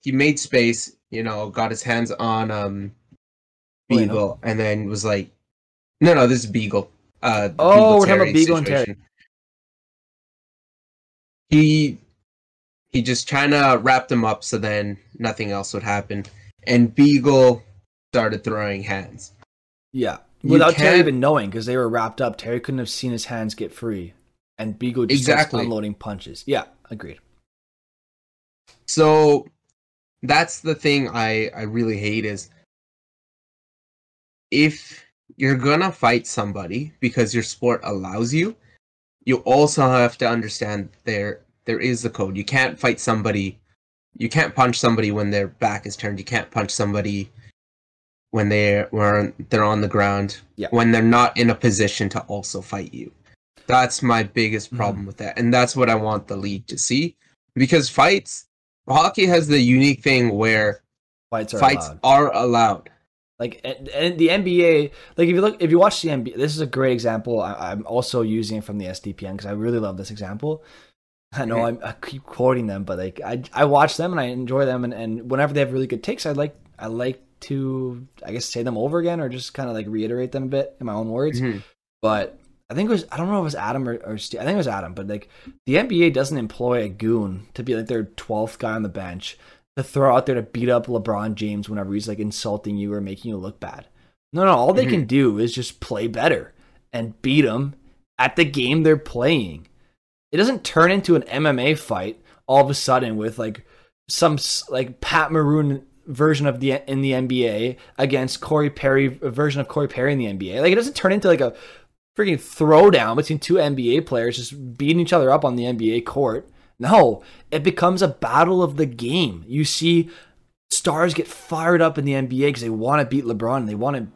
he made space, you know, got his hands on um Beagle and then was like No, no, this is Beagle. Uh Oh, we're talking about Beagle and Terry. he he just kind of wrapped him up so then nothing else would happen. And Beagle started throwing hands. Yeah, without Terry even knowing because they were wrapped up. Terry couldn't have seen his hands get free, and Beagle just Exactly. unloading punches. Yeah, agreed. So that's the thing I I really hate is if you're gonna fight somebody because your sport allows you, you also have to understand there there is a code. You can't fight somebody you can't punch somebody when their back is turned. You can't punch somebody when they're when they're on the ground. Yeah. When they're not in a position to also fight you. That's my biggest mm-hmm. problem with that. And that's what I want the league to see. Because fights hockey has the unique thing where Fights are fights allowed. are allowed. Like and, and the NBA, like if you look, if you watch the NBA, this is a great example. I, I'm also using it from the SDPN because I really love this example. I know I'm, I keep quoting them, but like I, I watch them and I enjoy them, and, and whenever they have really good takes, I like I like to I guess say them over again or just kind of like reiterate them a bit in my own words. Mhm. But I think it was I don't know if it was Adam or, or Steve. I think it was Adam, but like the NBA doesn't employ a goon to be like their twelfth guy on the bench to throw out there to beat up LeBron James whenever he's like insulting you or making you look bad. No, no, all they can mm-hmm. do is just play better and beat them at the game they're playing. It doesn't turn into an MMA fight all of a sudden with like some like Pat Maroon version of the in the NBA against Corey Perry a version of Corey Perry in the NBA. Like it doesn't turn into like a freaking throwdown between two NBA players just beating each other up on the NBA court. No, it becomes a battle of the game. You see stars get fired up in the NBA because they want to beat LeBron and they want to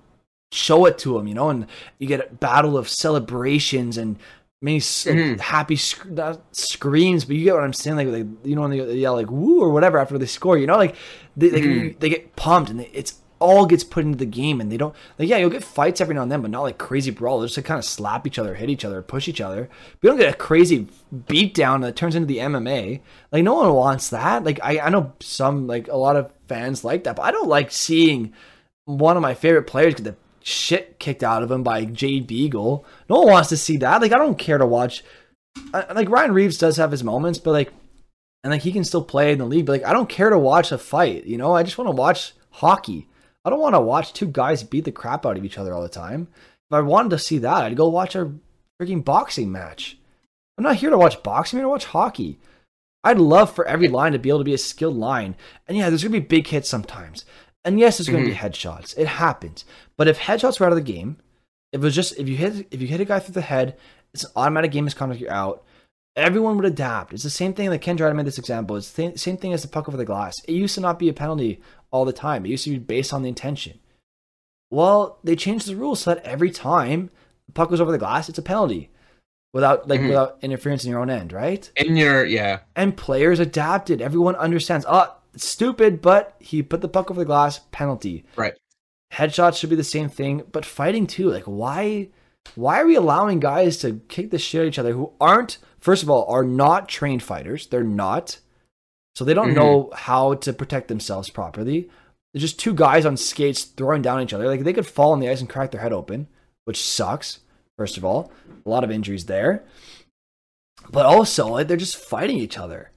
show it to him, you know, and you get a battle of celebrations and many Mhm. happy sc- not screams, but you get what I'm saying. Like, like you know, when they yell like "woo" or whatever after they score, you know, like they they, Mhm. they get pumped and they, it's all gets put into the game, and they don't like yeah, you'll get fights every now and then, but not like crazy brawl. They'll just like, kind of slap each other, hit each other, push each other. We don't get a crazy beatdown that turns into the MMA. Like no one wants that. Like I I know some like a lot of fans like that, but I don't like seeing one of my favorite players get the shit kicked out of him by Jay Beagle. No one wants to see that. Like I don't care to watch. I, like Ryan Reaves does have his moments, but like, and like he can still play in the league. But like I don't care to watch a fight. You know, I just want to watch hockey. I don't want to watch two guys beat the crap out of each other all the time. If I wanted to see that, I'd go watch a freaking boxing match. I'm not here to watch boxing. I'm here to watch hockey. I'd love for every line to be able to be a skilled line. And yeah, there's gonna be big hits sometimes. And yes, there's gonna be mm-hmm. headshots. It happens. But if headshots were out of the game, if it was just if you hit if you hit a guy through the head, it's an automatic game misconduct. You're out. Everyone would adapt. It's the same thing. that Ken Dryden made this example. It's the same thing as the puck over the glass. It used to not be a penalty all the time. It used to be based on the intention. Well, they changed the rules so that every time the puck goes over the glass, it's a penalty, without like Mhm. without interference in your own end, right? In your yeah. and players adapted. Everyone understands. Oh, it's stupid, but he put the puck over the glass. Penalty. Right. Headshots should be the same thing, but fighting too. Like, why? Why are we allowing guys to kick the shit out of each other who aren't? First of all, are not trained fighters. They're not, so they don't Mhm. know how to protect themselves properly. They're just two guys on skates throwing down each other. Like they could fall on the ice and crack their head open, which sucks. First of all, a lot of injuries there but also like they're just fighting each other.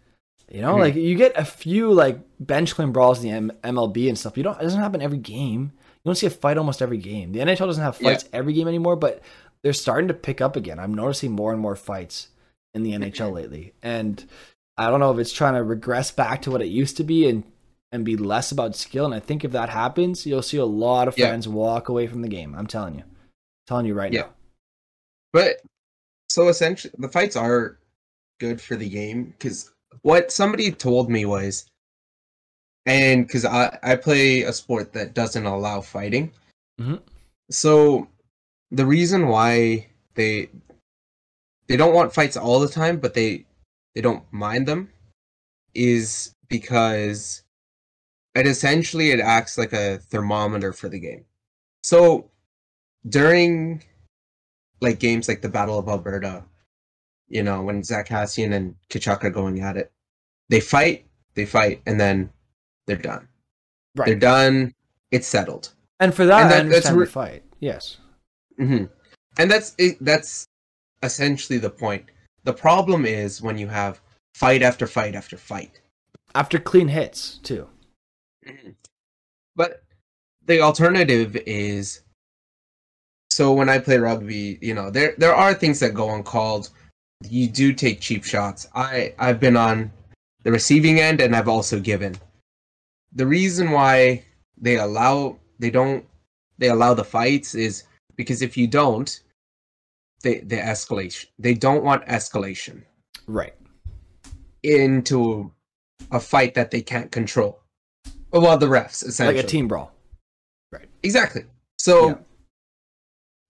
You know, Mhm. like you get a few like bench clean brawls in the M- MLB and stuff. You don't. It doesn't happen every game. You don't see a fight almost every game. The NHL doesn't have Yeah. fights every game anymore, but they're starting to pick up again. I'm noticing more and more fights in the NHL [laughs] lately, and I don't know if it's trying to regress back to what it used to be and and be less about skill. And I think if that happens, you'll see a lot of Yeah. fans walk away from the game. I'm telling you, telling you right Yeah. now. But so essentially, the fights are good for the game because what somebody told me was, and because I I play a sport that doesn't allow fighting, Mhm. so the reason why they they don't want fights all the time, but they they don't mind them, is because it essentially it acts like a thermometer for the game. So during like games like the Battle of Alberta, you know, when Zack Kassian and Tkachuk are going at it, they fight, they fight, and then they're done. Right. They're done. It's settled. And for that, And that- I that's understand re- the fight. Yes. hmm And that's it, that's essentially the point. The problem is when you have fight after fight after fight. After clean hits, too. Mm-hmm. But the alternative is so when I play rugby, you know, there there are things that go uncalled. You do take cheap shots. I I've been on the receiving end and I've also given. The reason why they allow they don't they allow the fights is because if you don't, they they escalate. They don't want escalation Right. into a fight that they can't control. Well, the refs essentially. Like a team brawl. Right. Exactly. So Yeah.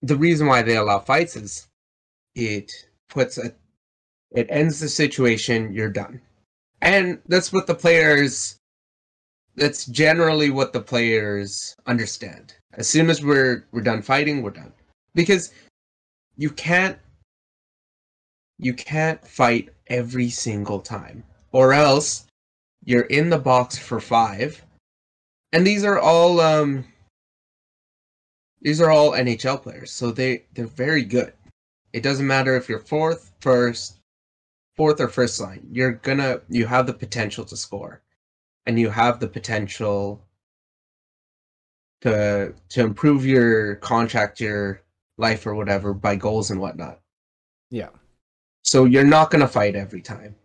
the reason why they allow fights is it puts a it ends the situation, you're done. And that's what the players that's generally what the players understand. As soon as we're we're done fighting, we're done. Because you can't you can't fight every single time. Or else you're in the box for 5. And these are all um these are all NHL players, so they they're very good. It doesn't matter if you're fourth, first, fourth or first line. You're gonna you have the potential to score, and you have the potential to to improve your contract, your life or whatever by goals and whatnot. Yeah. So you're not gonna fight every time.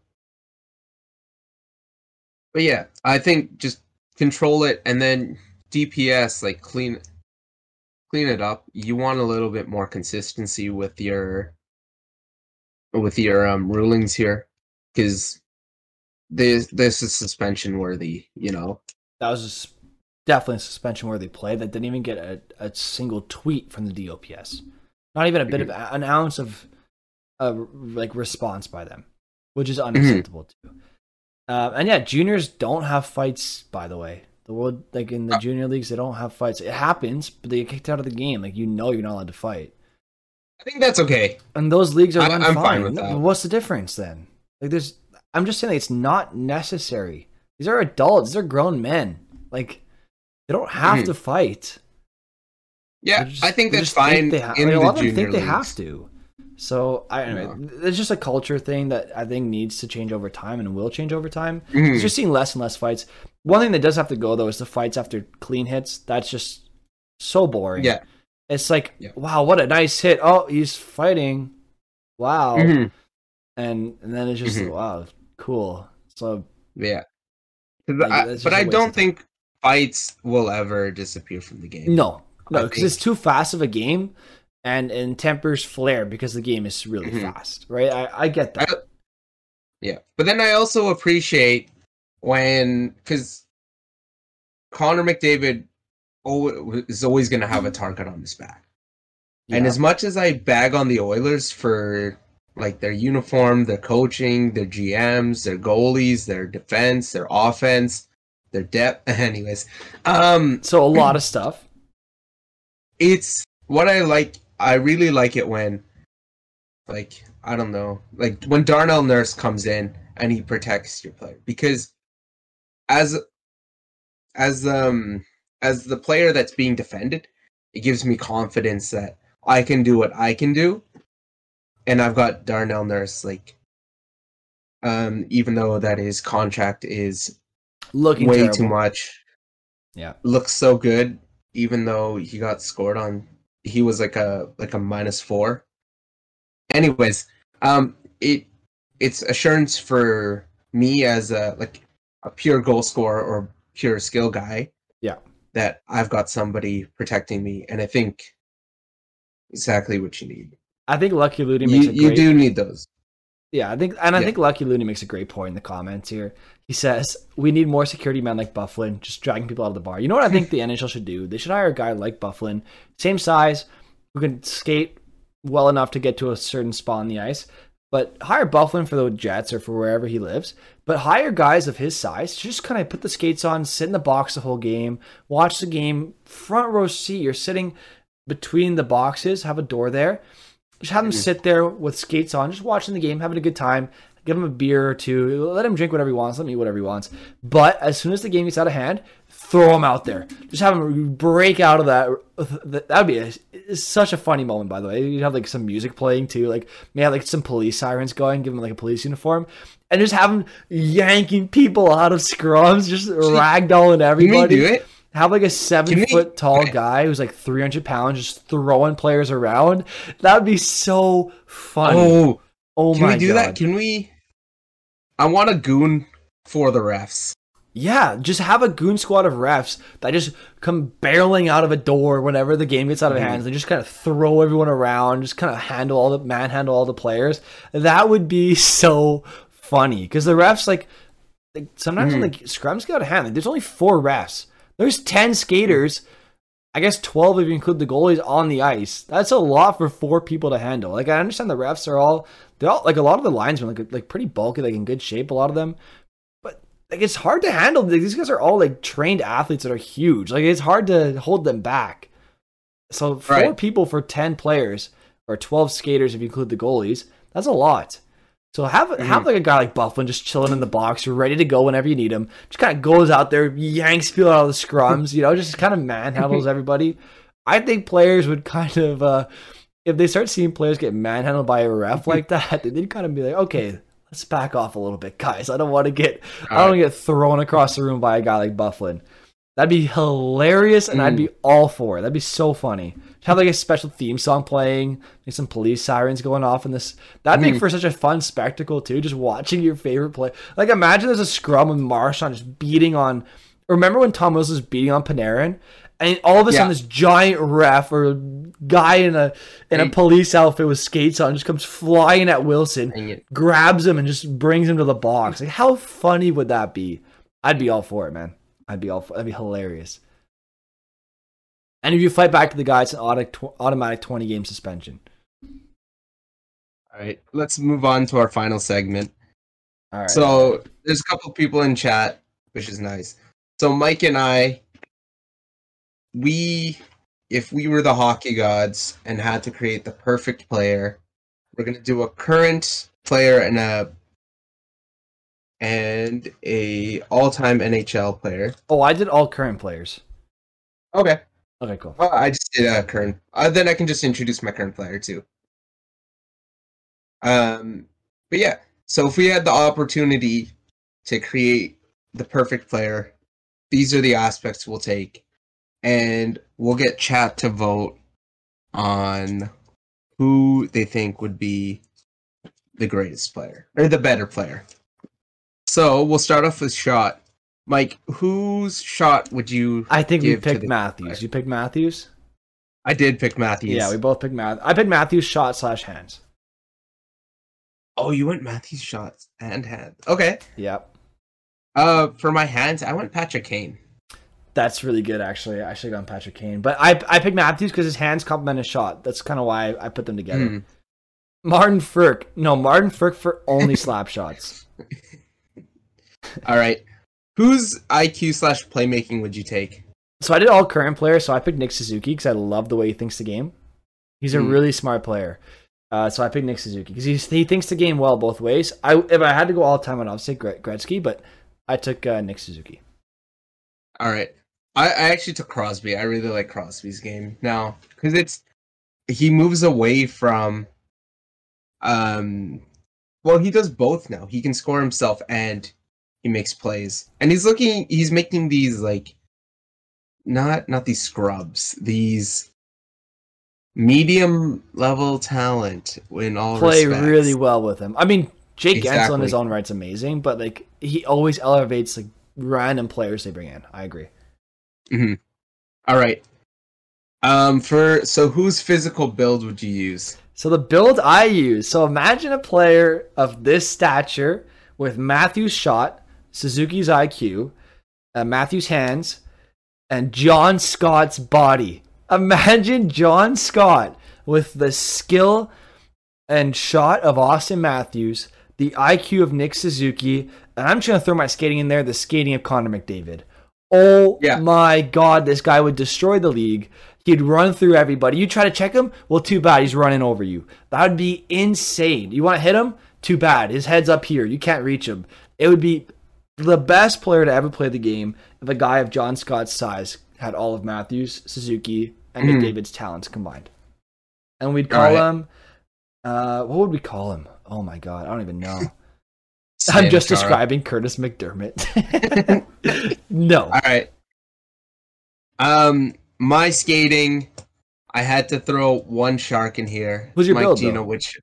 But yeah, I think just control it and then DPS like clean clean it up. You want a little bit more consistency with your with your um rulings here because this this is suspension worthy, you know. That was s definitely a suspension worthy play that didn't even get a, a single tweet from the DOPS. Not even a bit of an ounce of uh, like response by them, which is unacceptable too. Uh, and yeah, juniors don't have fights. By the way, the world like in the Uh, junior leagues, they don't have fights. It happens, but they get kicked out of the game. Like you know, you're not allowed to fight. I think that's okay. And those leagues are I- run I'm fine. fine with that. What's the difference then? Like there's I'm just saying it's not necessary. These are adults, these are grown men. Like they don't have Mhm. to fight. Yeah, just- I think that's think fine they ha- in like, a the lot of them think they have to. So I anyway, it's just a culture thing that I think needs to change over time and will change over time. Mhm. You're just seeing less and less fights. One thing that does have to go though is the fights after clean hits. That's just so boring. Yeah. It's like, Yeah. wow, what a nice hit. Oh, he's fighting. Wow. Mhm. And and then it's just Mhm. wow, cool. So Yeah. Like, I- but a I don't think fights will ever disappear from the game. no, no, because it's too fast of a game, and and tempers flare because the game is really Mhm. fast, right? I, I get that. I- Yeah, but then I also appreciate when because Connor McDavid is always going to have a target on his back, and as much as I bag on the Oilers for like their uniform, their coaching, their GMs, their goalies, their defense, their offense, their depth, [laughs] anyways, um, so a lot of stuff. it's what I like. I really like it when, like, I don't know, like when Darnell Nurse comes in and he protects your player because, as, as um as the player that's being defended, it gives me confidence that I can do what I can do, and I've got Darnell Nurse like, um, even though that his contract is Looking way terrible. too much. Yeah. Looks so good, even though he got scored on. He was like a like a minus four. Anyways, um, it it's assurance for me as a like a pure goal scorer or pure skill guy. Yeah. That I've got somebody protecting me, and I think exactly what you need. I think Lucky Looney makes You a you great do need those. Yeah, I think, and I Yeah. think Lucky Looney makes a great point in the comments here. He says we need more security men like Byfuglien, just dragging people out of the bar. You know what I think the [laughs] NHL should do? They should hire a guy like Byfuglien, same size, who can skate well enough to get to a certain spot on the ice. But hire Byfuglien for the Jets or for wherever he lives. But hire guys of his size to just kind of put the skates on, sit in the box the whole game, watch the game, front row seat. You're sitting between the boxes, have a door there. Just have them sit there with skates on, just watching the game, having a good time. give him a beer or two, let him drink whatever he wants, let him eat whatever he wants. But as soon as the game gets out of hand, throw him out there. Just have him break out of that. That would be a, such a funny moment, by the way. You'd have like some music playing too, like may have like some police sirens going, give him like a police uniform, and just have him yanking people out of scrums, just ragdolling everybody. Can we do it? Have like a seven foot tall [laughs] guy who's like 300 pounds just throwing players around. That would be so fun. Oh, Oh, can my we do god. that? Can we? I want a goon for the refs. Yeah, just have a goon squad of refs that just come barreling out of a door whenever the game gets out of Mhm. hands and just kind of throw everyone around, just kind of handle all the manhandle all the players. That would be so funny because the refs like, like sometimes Mhm. like scrums get out of hand, like, there's only four refs. There's ten skaters. I guess twelve if you include the goalies on the ice. That's a lot for four people to handle. Like I understand the refs are all they're all like a lot of the linesmen like like pretty bulky, like in good shape. A lot of them, but like it's hard to handle. Like, these guys are all like trained athletes that are huge. Like it's hard to hold them back. So four Right. people for ten players or twelve skaters if you include the goalies. That's a lot. So have have like a guy like Byfuglien just chilling in the box, ready to go whenever you need him. Just kind of goes out there, yanks people out of the scrums, you know, just kind of manhandles [laughs] everybody. I think players would kind of, uh, if they start seeing players get manhandled by a ref like [laughs] that, they'd kind of be like, okay, let's back off a little bit, guys. I don't want to get, I don't want to get thrown across the room by a guy like Byfuglien. That'd be hilarious, and I'd be all for it. That'd be so funny. Have like a special theme song playing, like some police sirens going off in this. That'd make for such a fun spectacle too. Just watching your favorite play. Like imagine there's a scrum with Marchand just beating on. Remember when Tom Wilson was beating on Panarin, and all of a sudden Yeah. this giant ref or guy in a in a police outfit with skates on just comes flying at Wilson, grabs him, and just brings him to the box. Like how funny would that be? I'd be all for it, man. I'd be all for. It. That'd be hilarious. And if you fight back to the guy, it's an auto, automatic twenty game suspension. All right, let's move on to our final segment. All right. So there's a couple people in chat, which is nice. So Mike and I, we, if we were the hockey gods and had to create the perfect player, we're gonna do a current player and a and a all-time NHL player. oh, I did all current players. Okay. Okay, cool. Uh, I just did a current. Uh, then I can just introduce my current player too. Um, but yeah. So if we had the opportunity to create the perfect player, these are the aspects we'll take, and we'll get chat to vote on who they think would be the greatest player or the better player. So we'll start off with shot. Mike, whose shot would you? I think we picked Matthews. player. You picked Matthews. I did pick Matthews. Yeah, we both picked Matthews. I picked Matthews shot slash hands. Oh, you went Matthews shots and hands. Okay. Yep. Uh, for my hands, I went Patrick Kane. That's really good, actually. I should have gone Patrick Kane, but I I picked Matthews because his hands complement his shot. That's kind of why I put them together. Hmm. Martin Frk, no Martin Frk for only [laughs] slap shots. [laughs] All right. Whose IQ slash playmaking would you take? So I did all current players. So I picked Nick Suzuki because I love the way he thinks the game. He's a Hmm. really smart player. Uh, so I picked Nick Suzuki because he thinks the game well both ways. I if I had to go all time, I'd obviously Gre- Gretzky, but I took uh, Nick Suzuki. All right. I, I actually took Crosby. I really like Crosby's game now because it's he moves away from um well he does both now. He can score himself and he makes plays. And he's looking he's making these like not not these scrubs, these medium level talent in all Play respects. really well with him. I mean, Jake Guentzel in his own right's amazing, but like he always elevates like random players they bring in. I agree. All right. Um for so whose physical build would you use? So the build I use. So imagine a player of this stature with Matthew's shot, Suzuki's IQ, uh, Matthew's hands, and John Scott's body. Imagine John Scott with the skill and shot of Austin Matthews, the IQ of Nick Suzuki, and I'm just gonna throw my skating in there, the skating of Connor McDavid. Oh Yeah. my god, this guy would destroy the league. He'd run through everybody. You try to check him, well, too bad. He's running over you. That would be insane. You want to hit him? too bad. His head's up here. You can't reach him. It would be the best player to ever play the game if a guy of John Scott's size had all of Matthews, Suzuki, and. McDavid's talents combined. And we'd call Alright. him. Uh, what would we call him? Oh my god, I don't even know. [laughs] I'm just describing Kurtis MacDermid. [laughs] no. All right. Um, my skating, I had to throw one shark in here. Who's your Mike build, Gino, though? which?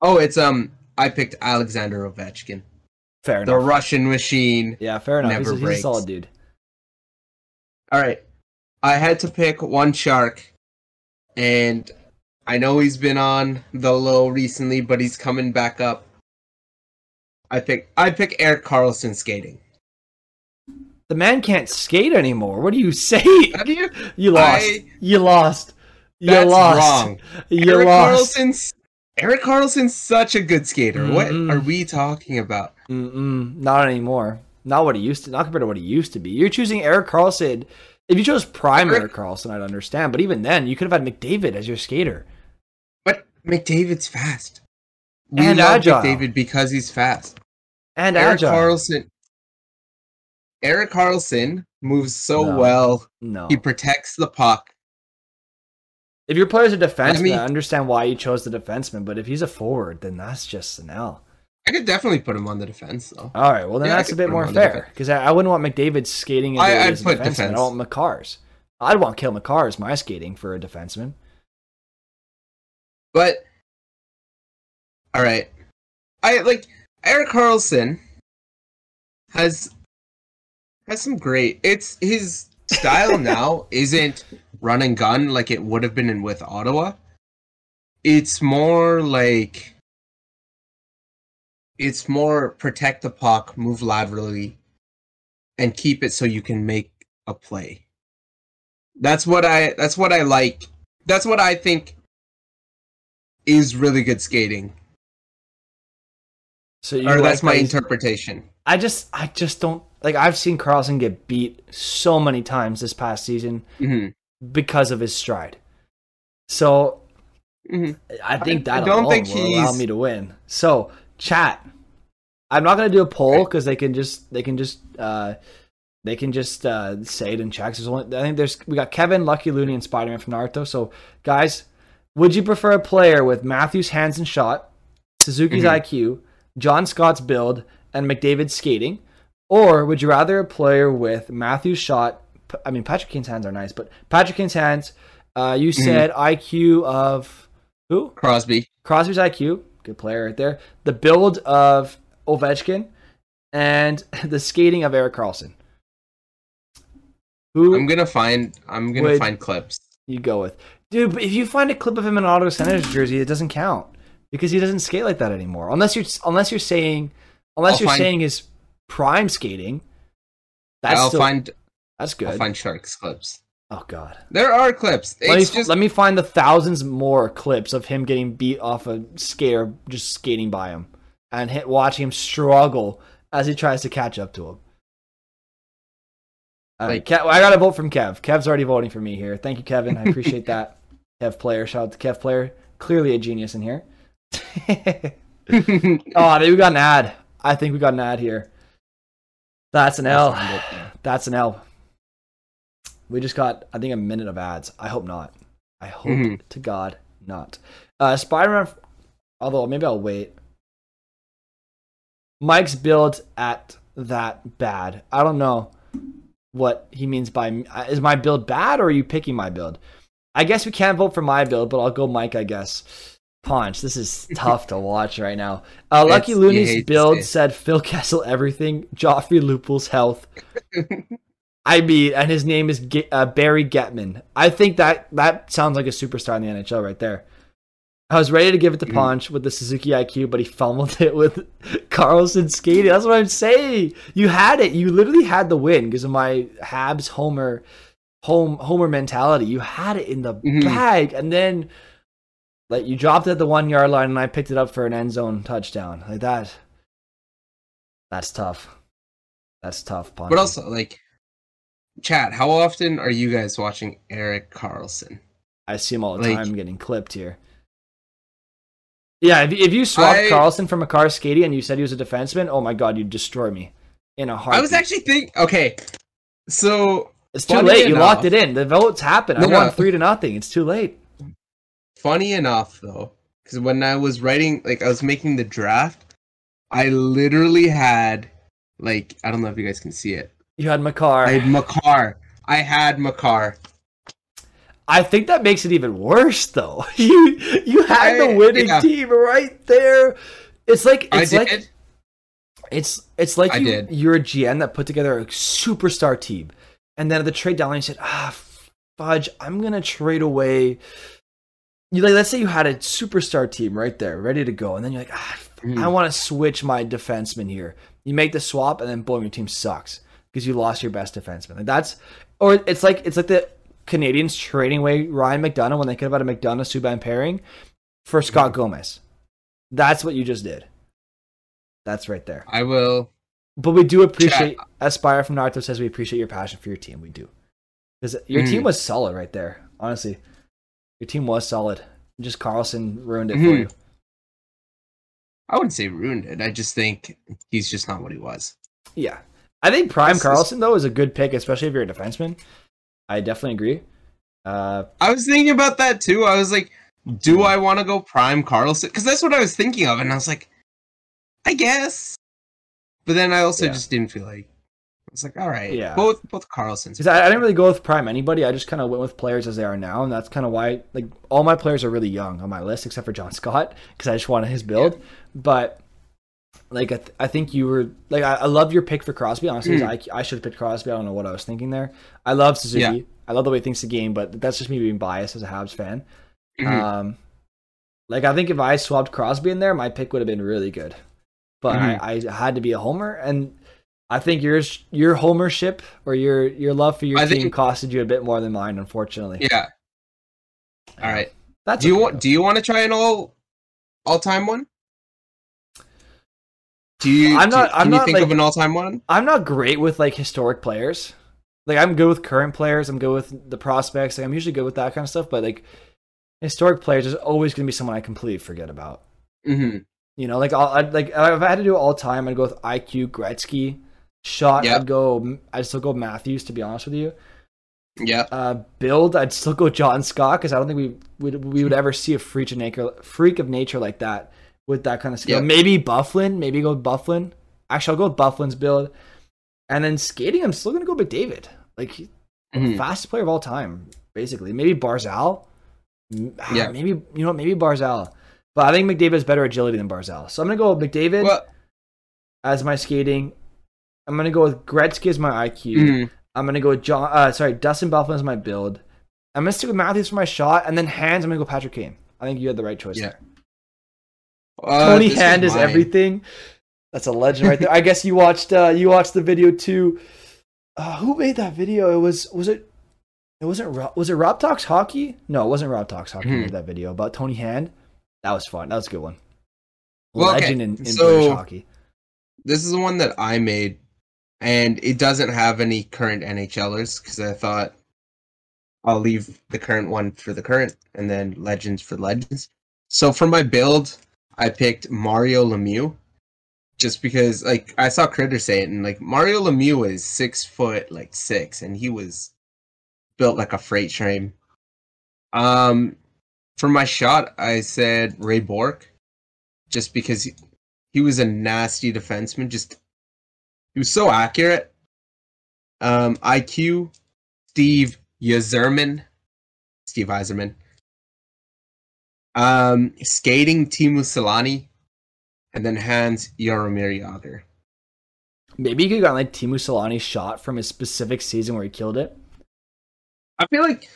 Oh, it's um. I picked Alexander Ovechkin, Fair the. Russian machine. yeah, fair enough. He's, never a- he's a solid dude. All right. I had to pick one shark, and I know he's been on the low recently, but he's coming back up. I pick I pick Erik Karlsson skating. The man can't skate anymore. What do you [laughs] say? Do you? You lost. I- you lost. You That's lost. wrong. You Erik lost. Karlsson's Erik Karlsson's such a good skater. Mm-mm. What mm-hmm. are we talking about? Mm-mm, not anymore. Not what he used to. Not compared to what he used to be. You're choosing Erik Karlsson. If you chose prime Erik- Erik Karlsson, I'd understand. But even then, you could have had McDavid as your skater. But McDavid's fast. We And love agile. McDavid because he's fast. And Erik agile. Karlsson. Erik Karlsson moves so No. well. no. He protects the puck. If your player's a defenseman, I, me- understand why you chose the defenseman. But if he's a forward, then that's just an L. I could definitely put him on the defense though. All right, well then Yeah, that's a bit more fair because I, I wouldn't want McDavid skating. I- ability I'd put defenseman. defense. Oh, I want Makar's. I'd want Cale Makar as my skating for a defenseman. But all right, I like Erik Karlsson has has some great. It's his style [laughs] now isn't run and gun like it would have been in with Ottawa. It's more like it's more protect the puck, move laterally, and keep it so you can make a play. That's what I that's what I like. That's what I think is really good skating. So you or like that's my interpretation. I just, I just don't like. I've seen Karlsson get beat so many times this past season hmm because of his stride. So hmm I think that I don't think will allow he's- me to win. So chat, I'm not gonna do a poll because they can just they can just uh they can just uh say it in checks. There's only I think there's we got Kevin, Lucky Looney, and Spider Man from Naruto. So guys, would you prefer a player with Matthews' hands and shot, Suzuki's Mhm. IQ, John Scott's build, and McDavid's skating, or would you rather a player with Matthews' shot? I mean, Patrick Kane's hands are nice, but Patrick Kane's hands. Uh, you Mhm. said IQ of who? Crosby. Crosby's IQ, good player right there. The build of Ovechkin, and [laughs] the skating of Erik Karlsson. Who I'm gonna find. I'm gonna find clips. you go with, dude? But if you find a clip of him in an Ottawa Senators jersey, it doesn't count because he doesn't skate like that anymore. Unless you're unless you're saying unless I'll you're find- saying his prime skating. That's I'll still find. that's good. I'll find sharks clips. Oh god. There are clips. Let me, just. let me find the thousands more clips of him getting beat off a skater just skating by him and hit, watching him struggle as he tries to catch up to him. All right, Like- Kev, I got to vote from Kev. Kev's already voting for me here. Thank you, Kevin. I appreciate [laughs] that. Kev player, shout out to Kev player. Clearly a genius in here. [laughs] oh, maybe we got an ad. I think we got an ad here. That's an L. That's an L. We just got, I think, a minute of ads. I hope not. I hope Mhm. to God not. Uh, Spider Man, although maybe I'll wait. Mike's build at that bad. I don't know what he means by uh, is my build bad or are you picking my build? I guess we can't vote for my build, but I'll go Mike. I guess. Ponch. This is [laughs] tough to watch right now. Uh, Lucky Looney's build it. said Phil Kessel everything, [laughs] Joffrey Lupul's health. [laughs] I mean, and his name is Ge- uh, Barry Getman. I think that that sounds like a superstar in the NHL right there. I was ready to give it to Mhm. Ponch with the Suzuki IQ, but he fumbled [laughs] it with Karlsson skating. That's what I'm saying. You had it. You literally had the win because of my Habs Homer home Homer mentality. You had it in the Mhm. bag, and then like you dropped it at the one yard line, and I picked it up for an end zone touchdown. Like that. That's tough. That's tough, Ponch. But also, like, chat. How often are you guys watching Erik Karlsson? I see him all the Like- time getting clipped here. Yeah, if, if you swapped I- Karlsson from a Skady and you said he was a defenseman, oh my god, you'd destroy me in a heartbeat. I was actually think okay. So It's too funny late. You locked it in. The votes happened. I No, no. won three to nothing. It's too late. funny enough though, because when I was writing, like I was making the draft, I literally had like I don't know if you guys can see it. You had Makar. I had Makar. I had Makar. I think that makes it even worse, though. [laughs] You you had the winning yeah. team right there. It's like I it's did. like it's it's like I you, did. you're a GM that put together a superstar team, and then at the trade deadline you said, "Ah, fudge, I'm gonna trade away." You like, let's say you had a superstar team right there, ready to go, and then you're like, "Ah, Mhm. I want to switch my defenseman here." You make the swap, and then boom, your team sucks because you lost your best defenseman. Like that's, or it's like it's like the Canadiens trading away Ryan McDonagh when they could have had a McDonagh Subban pairing for Scott Gomez. That's what you just did. That's right there. I will. But we do appreciate Aspire from Naruto says we appreciate your passion for your team. We do. Because your team Mhm. was solid right there. Honestly. Your team was solid. Just Karlsson ruined it for Mhm. you. I wouldn't say ruined it. I just think he's just not what he was. Yeah. I think Prime This is- Karlsson though is a good pick, especially if you're a defenseman. I definitely agree. Uh I was thinking about that too. I was like, do I want to go prime Karlsson? Because that's what I was thinking of, and I was like, I guess. But then I also Yeah. just didn't feel like. I was like, all right, Yeah. both both Karlssons. I, I didn't really go with prime anybody. I just kind of went with players as they are now, and that's kind of why like all my players are really young on my list, except for John Scott, because I just wanted his build. But like I, th- I think you were like I, I love your pick for Crosby. Honestly, 'cause I I should have picked Crosby. I don't know what I was thinking there. I love Suzuki. Yeah. I love the way he thinks the game, but that's just me being biased as a Habs fan. Mhm. Um, like I think if I swapped Crosby in there, my pick would have been really good. But Mhm. I, I had to be a homer, and I think yours your homership or your your love for your I team think- costed you a bit more than mine, unfortunately. yeah. All right. That's do you okay, want? Do you want to try an all all time one? Do you? I'm do- not- Can I'm you not, think like- of an all time one? I'm not great with like historic players. Like I'm good with current players. I'm good with the prospects. Like I'm usually good with that kind of stuff. But like historic players, there's always going to be someone I completely forget about. Mm-hmm. You know, like I'll, I'd, like if I had to do all time, I'd go with IQ Gretzky. Shot, Yeah. I'd go. I'd still go Matthews. To be honest with you, Yeah. uh, build, I'd still go John Scott because I don't think we would we would ever see a freak of nature freak of nature like that with that kind of skill. Yeah. Maybe Byfuglien, maybe go with Byfuglien. Actually, I'll go with Byfuglien's build. And then skating, I'm still gonna go with McDavid. Like Mhm. fastest player of all time, basically. Maybe Barzal. Ah, Yeah. Maybe you know? Maybe Barzal. But I think McDavid has better agility than Barzal. So I'm gonna go with McDavid Well, as my skating. I'm gonna go with Gretzky as my IQ. mhm. I'm gonna go with John. Uh, sorry, Dustin Byfuglien as my build. I'm gonna stick with Matthews for my shot, and then hands. I'm gonna go Patrick Kane. I think you had the right choice Yeah. there. Uh, Tony Hand is mine. everything. That's a legend right there. I guess you watched. Uh, you watched the video too. Uh, who made that video? It was. Was it? It wasn't. Ro- Was it Rob Talks Hockey? No, it wasn't Rob Talks Hockey. who Mhm. Made that video about Tony Hand. That was fun. That was a good one. Well, okay, Legend in, in so- British hockey. This is the one that I made, and it doesn't have any current NHLers because I thought I'll leave the current one for the current, and then legends for legends. So for my build, I picked Mario Lemieux, just because like I saw Critter say it, and like Mario Lemieux is six foot like six, and he was built like a freight train. Um, for my shot, I said Ray Bourque, just because he, he was a nasty defenseman. Just he was so accurate. Um, IQ, Steve Yzerman, Steve Yzerman. Um, skating Teemu Selanne, and then hands Jaromir Jagr. Maybe you could have gotten like Teemu Selanne's shot from his specific season where he killed it. I feel like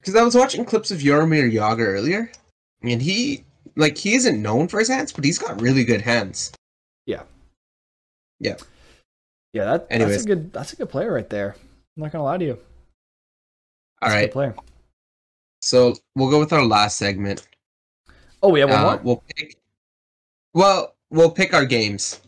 because I was watching clips of Jaromir Jagr earlier, and he like he isn't known for his hands, but he's got really good hands. Yeah, Yeah. Yeah, that, that's a good. That's a good player right there. I'm not gonna lie to you. All That's a good player. so we'll go with our last segment. Oh, we have one Uh, more. we'll pick. Well, we'll pick our games.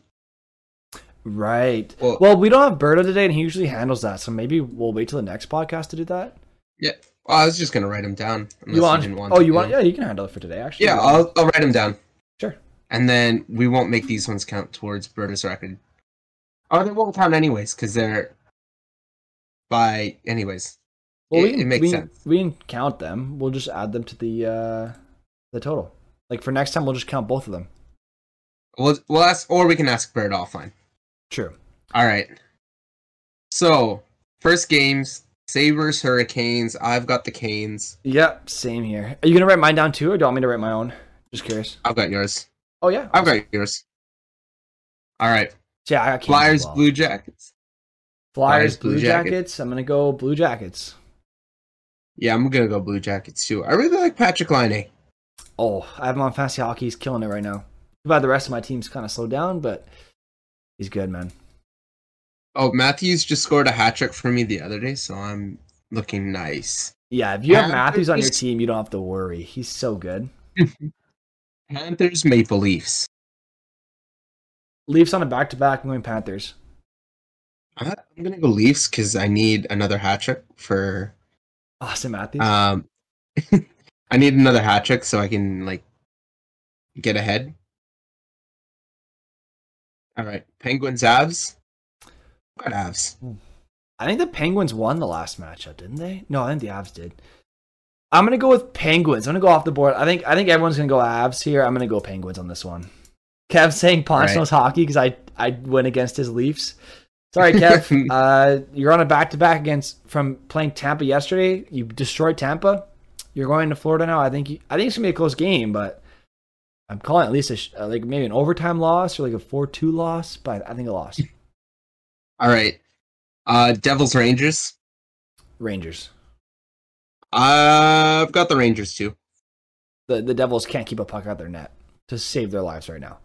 Right. Well, Well, we don't have Berto today, and he usually handles that. So maybe we'll wait till the next podcast to do that. yeah. Well, I was just gonna write them down. you want? didn't want oh, you want? know. Yeah, you can handle it for today. Actually. Yeah, I'll I'll write them down. Sure. And then we won't make these ones count towards Berta's record. Oh, they won't count anyways because they're by anyways. Well, It- we, it makes we, sense. We can count them. We'll just add them to the uh the total. Like for next time, we'll just count both of them. We'll we'll ask, or we can ask Bird offline. True. All right. So first games: Sabres, Hurricanes. I've got the Canes. Yep. Same here. Are you gonna write mine down too, or do you want me to write my own? Just curious. I've got yours. Oh yeah. I've got yours. All right. Yeah, I got Flyers, well. Blue Jackets. Flyers, Flyers, Blue Blue Jackets. Jackets. I'm gonna go Blue Jackets. Yeah, I'm gonna go Blue Jackets too. I really like Patrik Laine. Oh, I have him on fantasy hockey. He's killing it right now. Bad the rest of my team's kind of slowed down, but he's good, man. Oh, Matthews just scored a hat trick for me the other day, so I'm looking nice. Yeah, if you have Panthers- Matthews on your team, you don't have to worry. He's so good. [laughs] Panthers, Maple Leafs. Leafs on a back to back. I'm going Panthers. I- I'm gonna go Leafs because I need another hat trick for. Austin Matthews. Um, [laughs] I need another hat trick so I can like get ahead. All right, Penguins, Avs. Got Avs. I think the Penguins won the last matchup, didn't they? No, I think the Avs did. I'm gonna go with Penguins. I'm gonna go off the board. I think I think everyone's gonna go Avs here. I'm gonna go Penguins on this one. Kev saying Ponch Right. knows hockey because I I went against his Leafs. Sorry, Kev. [laughs] uh, you're on a back to back against from playing Tampa yesterday. You destroyed Tampa. You're going to Florida now. I think you, I think it's gonna be a close game, but I'm calling at least a uh, like maybe an overtime loss or like a four two loss. But I think a loss. [laughs] All right, uh, Devils, Rangers. Rangers. I've got the Rangers too. the the Devils can't keep a puck out of their net to save their lives right now.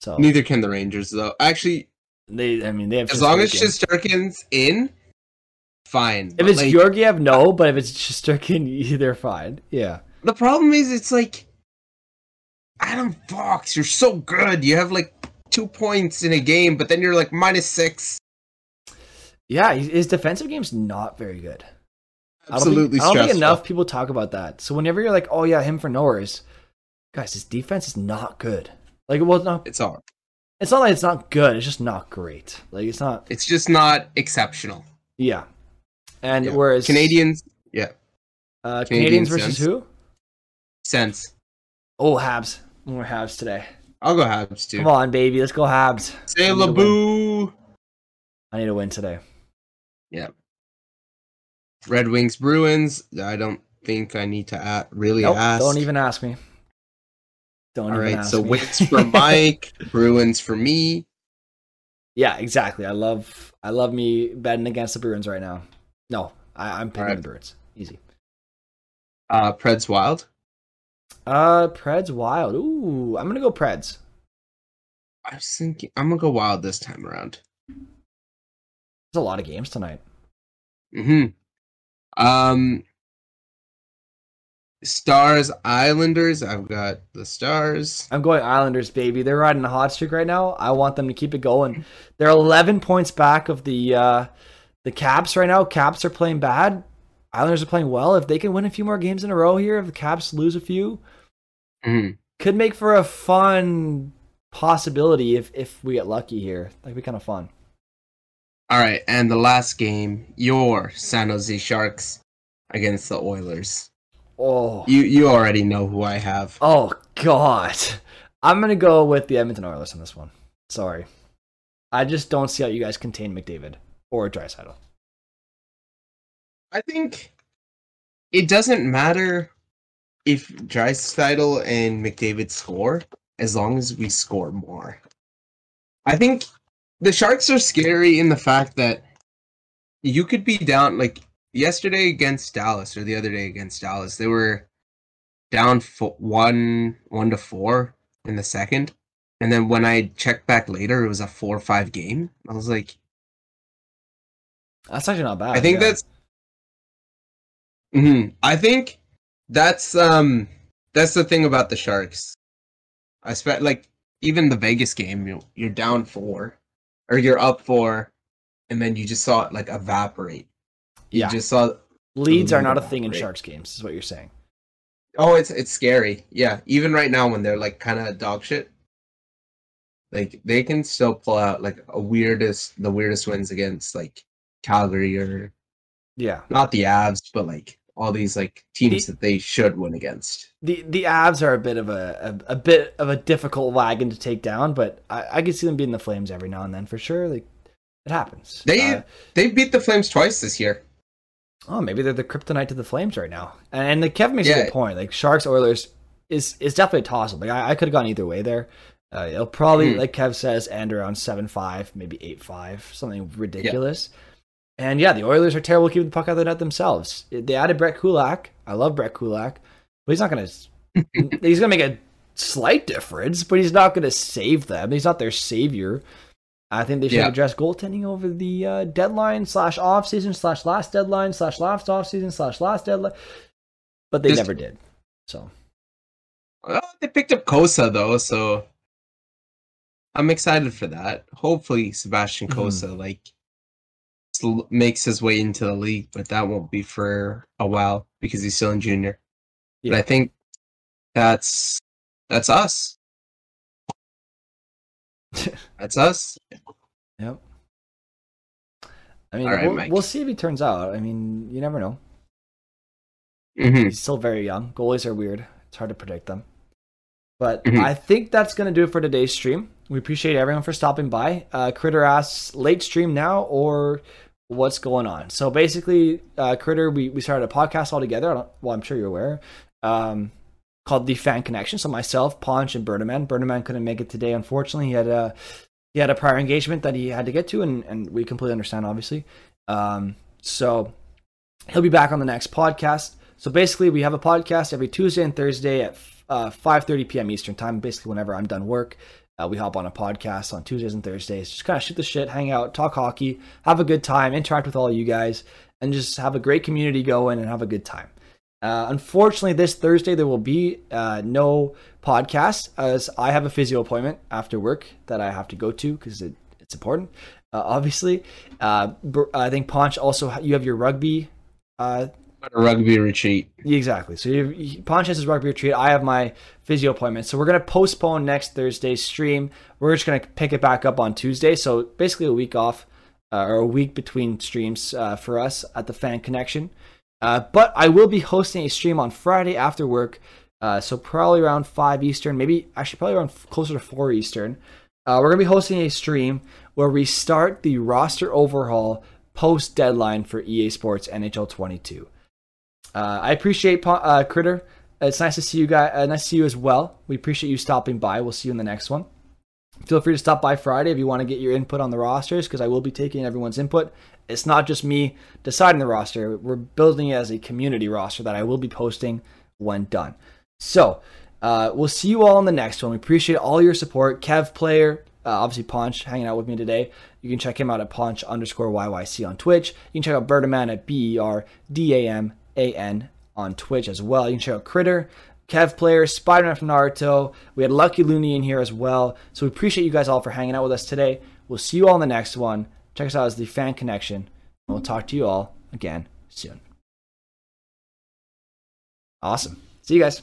So Neither can the Rangers though. Actually, they, I mean, they have as long as. Shesterkin's in, fine. if But, it's like, Georgiev, uh, no, but if it's Shesterkin, [laughs] they're fine. Yeah, the problem is, it's like Adam Fox. You're so good. You have like two points in a game, but then you're like minus six. yeah. His his defensive game's not very good. Absolutely I don't think, I don't think enough people talk about that. So whenever you're like, oh yeah, him for Norris, guys, his defense is not good. Like, well, it's not It's all. it's not like it's not good. It's just not great. Like it's not. It's just not exceptional. Yeah. And Yeah. whereas Canadiens, yeah, uh, Canadian Canadiens versus Sens. who? Sens. Oh, Habs. More Habs today. I'll go Habs too. Come on, baby, let's go Habs. Say I need to win. Laboo. I need to win today. Yeah. Red Wings, Bruins. I don't think I need to at, really Nope, ask. don't even ask me. Don't All even right, so me. Wings for [laughs] Mike, Bruins for me. yeah, exactly. I love I love me betting against the Bruins right now. No, I, I'm picking Alright. the Bruins. Easy. Uh, Preds Wild. Uh Preds Wild. Ooh, I'm gonna go Preds. I was thinking I'm gonna go Wild this time around. There's a lot of games tonight. Hmm. Um. Stars Islanders. I've got the Stars. I'm going Islanders, baby. They're riding a hot streak right now. I want them to keep it going. They're 11 points back of the uh, the Caps right now. Caps are playing bad. Islanders are playing well. If they can win a few more games in a row here, if the Caps lose a few, Mhm. could make for a fun possibility if if we get lucky here. That'd be kind of fun. All right, and the last game, your San Jose Sharks against the Oilers. Oh, You you already know who I have. oh God! I'm gonna go with the Edmonton Oilers on this one. Sorry, I just don't see how you guys contain McDavid or Draisaitl. I think it doesn't matter if Draisaitl and McDavid score as long as we score more. I think the Sharks are scary in the fact that you could be down like yesterday against Dallas or the other day against Dallas. They were down fo- one one to four in the second, and then when I checked back later, it was a four or five game. I was like, That's actually not bad. I think yeah. that's. Mhm. I think that's um that's the thing about the Sharks. I spent like even the Vegas game, you you're down four, or you're up four, and then you just saw it like evaporate. You yeah. just saw. Leads are not a thing in. Sharks games, is what you're saying. Oh, it's it's scary. Yeah, even right now when they're like kind of dog shit, Like they can still pull out like a weirdest the weirdest wins against like Calgary or Yeah. not the Avs, but like all these like teams The- that they should win against. The the Avs are a bit of a, a, a bit of a difficult wagon to take down, but I, I could see them beating the Flames every now and then for sure. Like it happens. They Uh, they beat the Flames twice this year. oh, maybe they're the kryptonite to the Flames right now. And, the Kevin makes a good point. Like Sharks Oilers is is definitely a toss up. Like I, I could have gone either way there. Uh, it'll probably, Mhm. like Kev says, end around seven five, maybe eight five, something ridiculous. And yeah, the Oilers are terrible keeping the puck out of the net themselves. They added Brett Kulak. I love Brett Kulak, but he's not going [laughs] to. he's going to make a slight difference, but he's not going to save them. He's not their savior. I think they should Yeah. address goaltending over the uh, deadline slash off season slash last deadline slash last off season slash last deadline, but they Just- never did. So Well, they picked up Cossa though, so I'm excited for that. Hopefully, Sebastian Mhm. Cossa like sl- makes his way into the league, but that won't be for a while because he's still in junior. But I think that's that's us. [laughs] that's us. Yep. I mean, right, we'll, we'll see if he turns out. I mean, you never know. hmm He's still very young. Goalies are weird. It's hard to predict them. But Mhm. I think that's going to do it for today's stream. We appreciate everyone for stopping by. Uh, Critter asks, late stream now or what's going on? So basically, uh, Critter, we, we started a podcast all together. Well, I'm sure you're aware. Um, called The Fan Connection. So myself, Ponch, and Berdaman. Berdaman couldn't make it today, unfortunately. He had a he had a prior engagement that he had to get to, and, and we completely understand, obviously. Um, so he'll be back on the next podcast. So basically, we have a podcast every Tuesday and Thursday at uh, 5:30 p.m. Eastern time. Basically, whenever I'm done work, uh, we hop on a podcast on Tuesdays and Thursdays. Just kind of shoot the shit, hang out, talk hockey, have a good time, interact with all you guys, and just have a great community going and have a good time. Uh, unfortunately, this Thursday there will be uh, no podcast as I have a physio appointment after work that I have to go to because it, it's important. Uh, obviously, uh, I think Ponch also you have your rugby A rugby retreat. Exactly. So you, you, Ponch has his rugby retreat. I have my physio appointment. So we're gonna postpone next Thursday's stream. We're just gonna pick it back up on Tuesday. So basically a week off, uh, or a week between streams uh, for us at the Fan Connection. Uh, but I will be hosting a stream on Friday after work. Uh, so probably around five Eastern, maybe actually probably around closer to four Eastern. Uh, we're gonna be hosting a stream where we start the roster overhaul post deadline for EA Sports NHL 22. Uh, I appreciate uh, Critter. It's nice to see you guys. Uh, nice to see you as well. We appreciate you stopping by. We'll see you in the next one. Feel free to stop by Friday if you want to get your input on the rosters, because I will be taking everyone's input. It's not just me deciding the roster. We're building it as a community roster that I will be posting when done. So uh, we'll see you all in the next one. We appreciate all your support. Kev Player, uh, obviously Ponch, hanging out with me today. You can check him out at Ponch underscore YYC on Twitch. You can check out Berdaman at B E R D A M A N on Twitch as well. You can check out Critter, Kev Player, Spider Man from Naruto. We had Lucky Looney in here as well. So we appreciate you guys all for hanging out with us today. We'll see you all in the next one. Check us out as the Fan Connection. And we'll talk to you all again soon. Awesome. See you guys.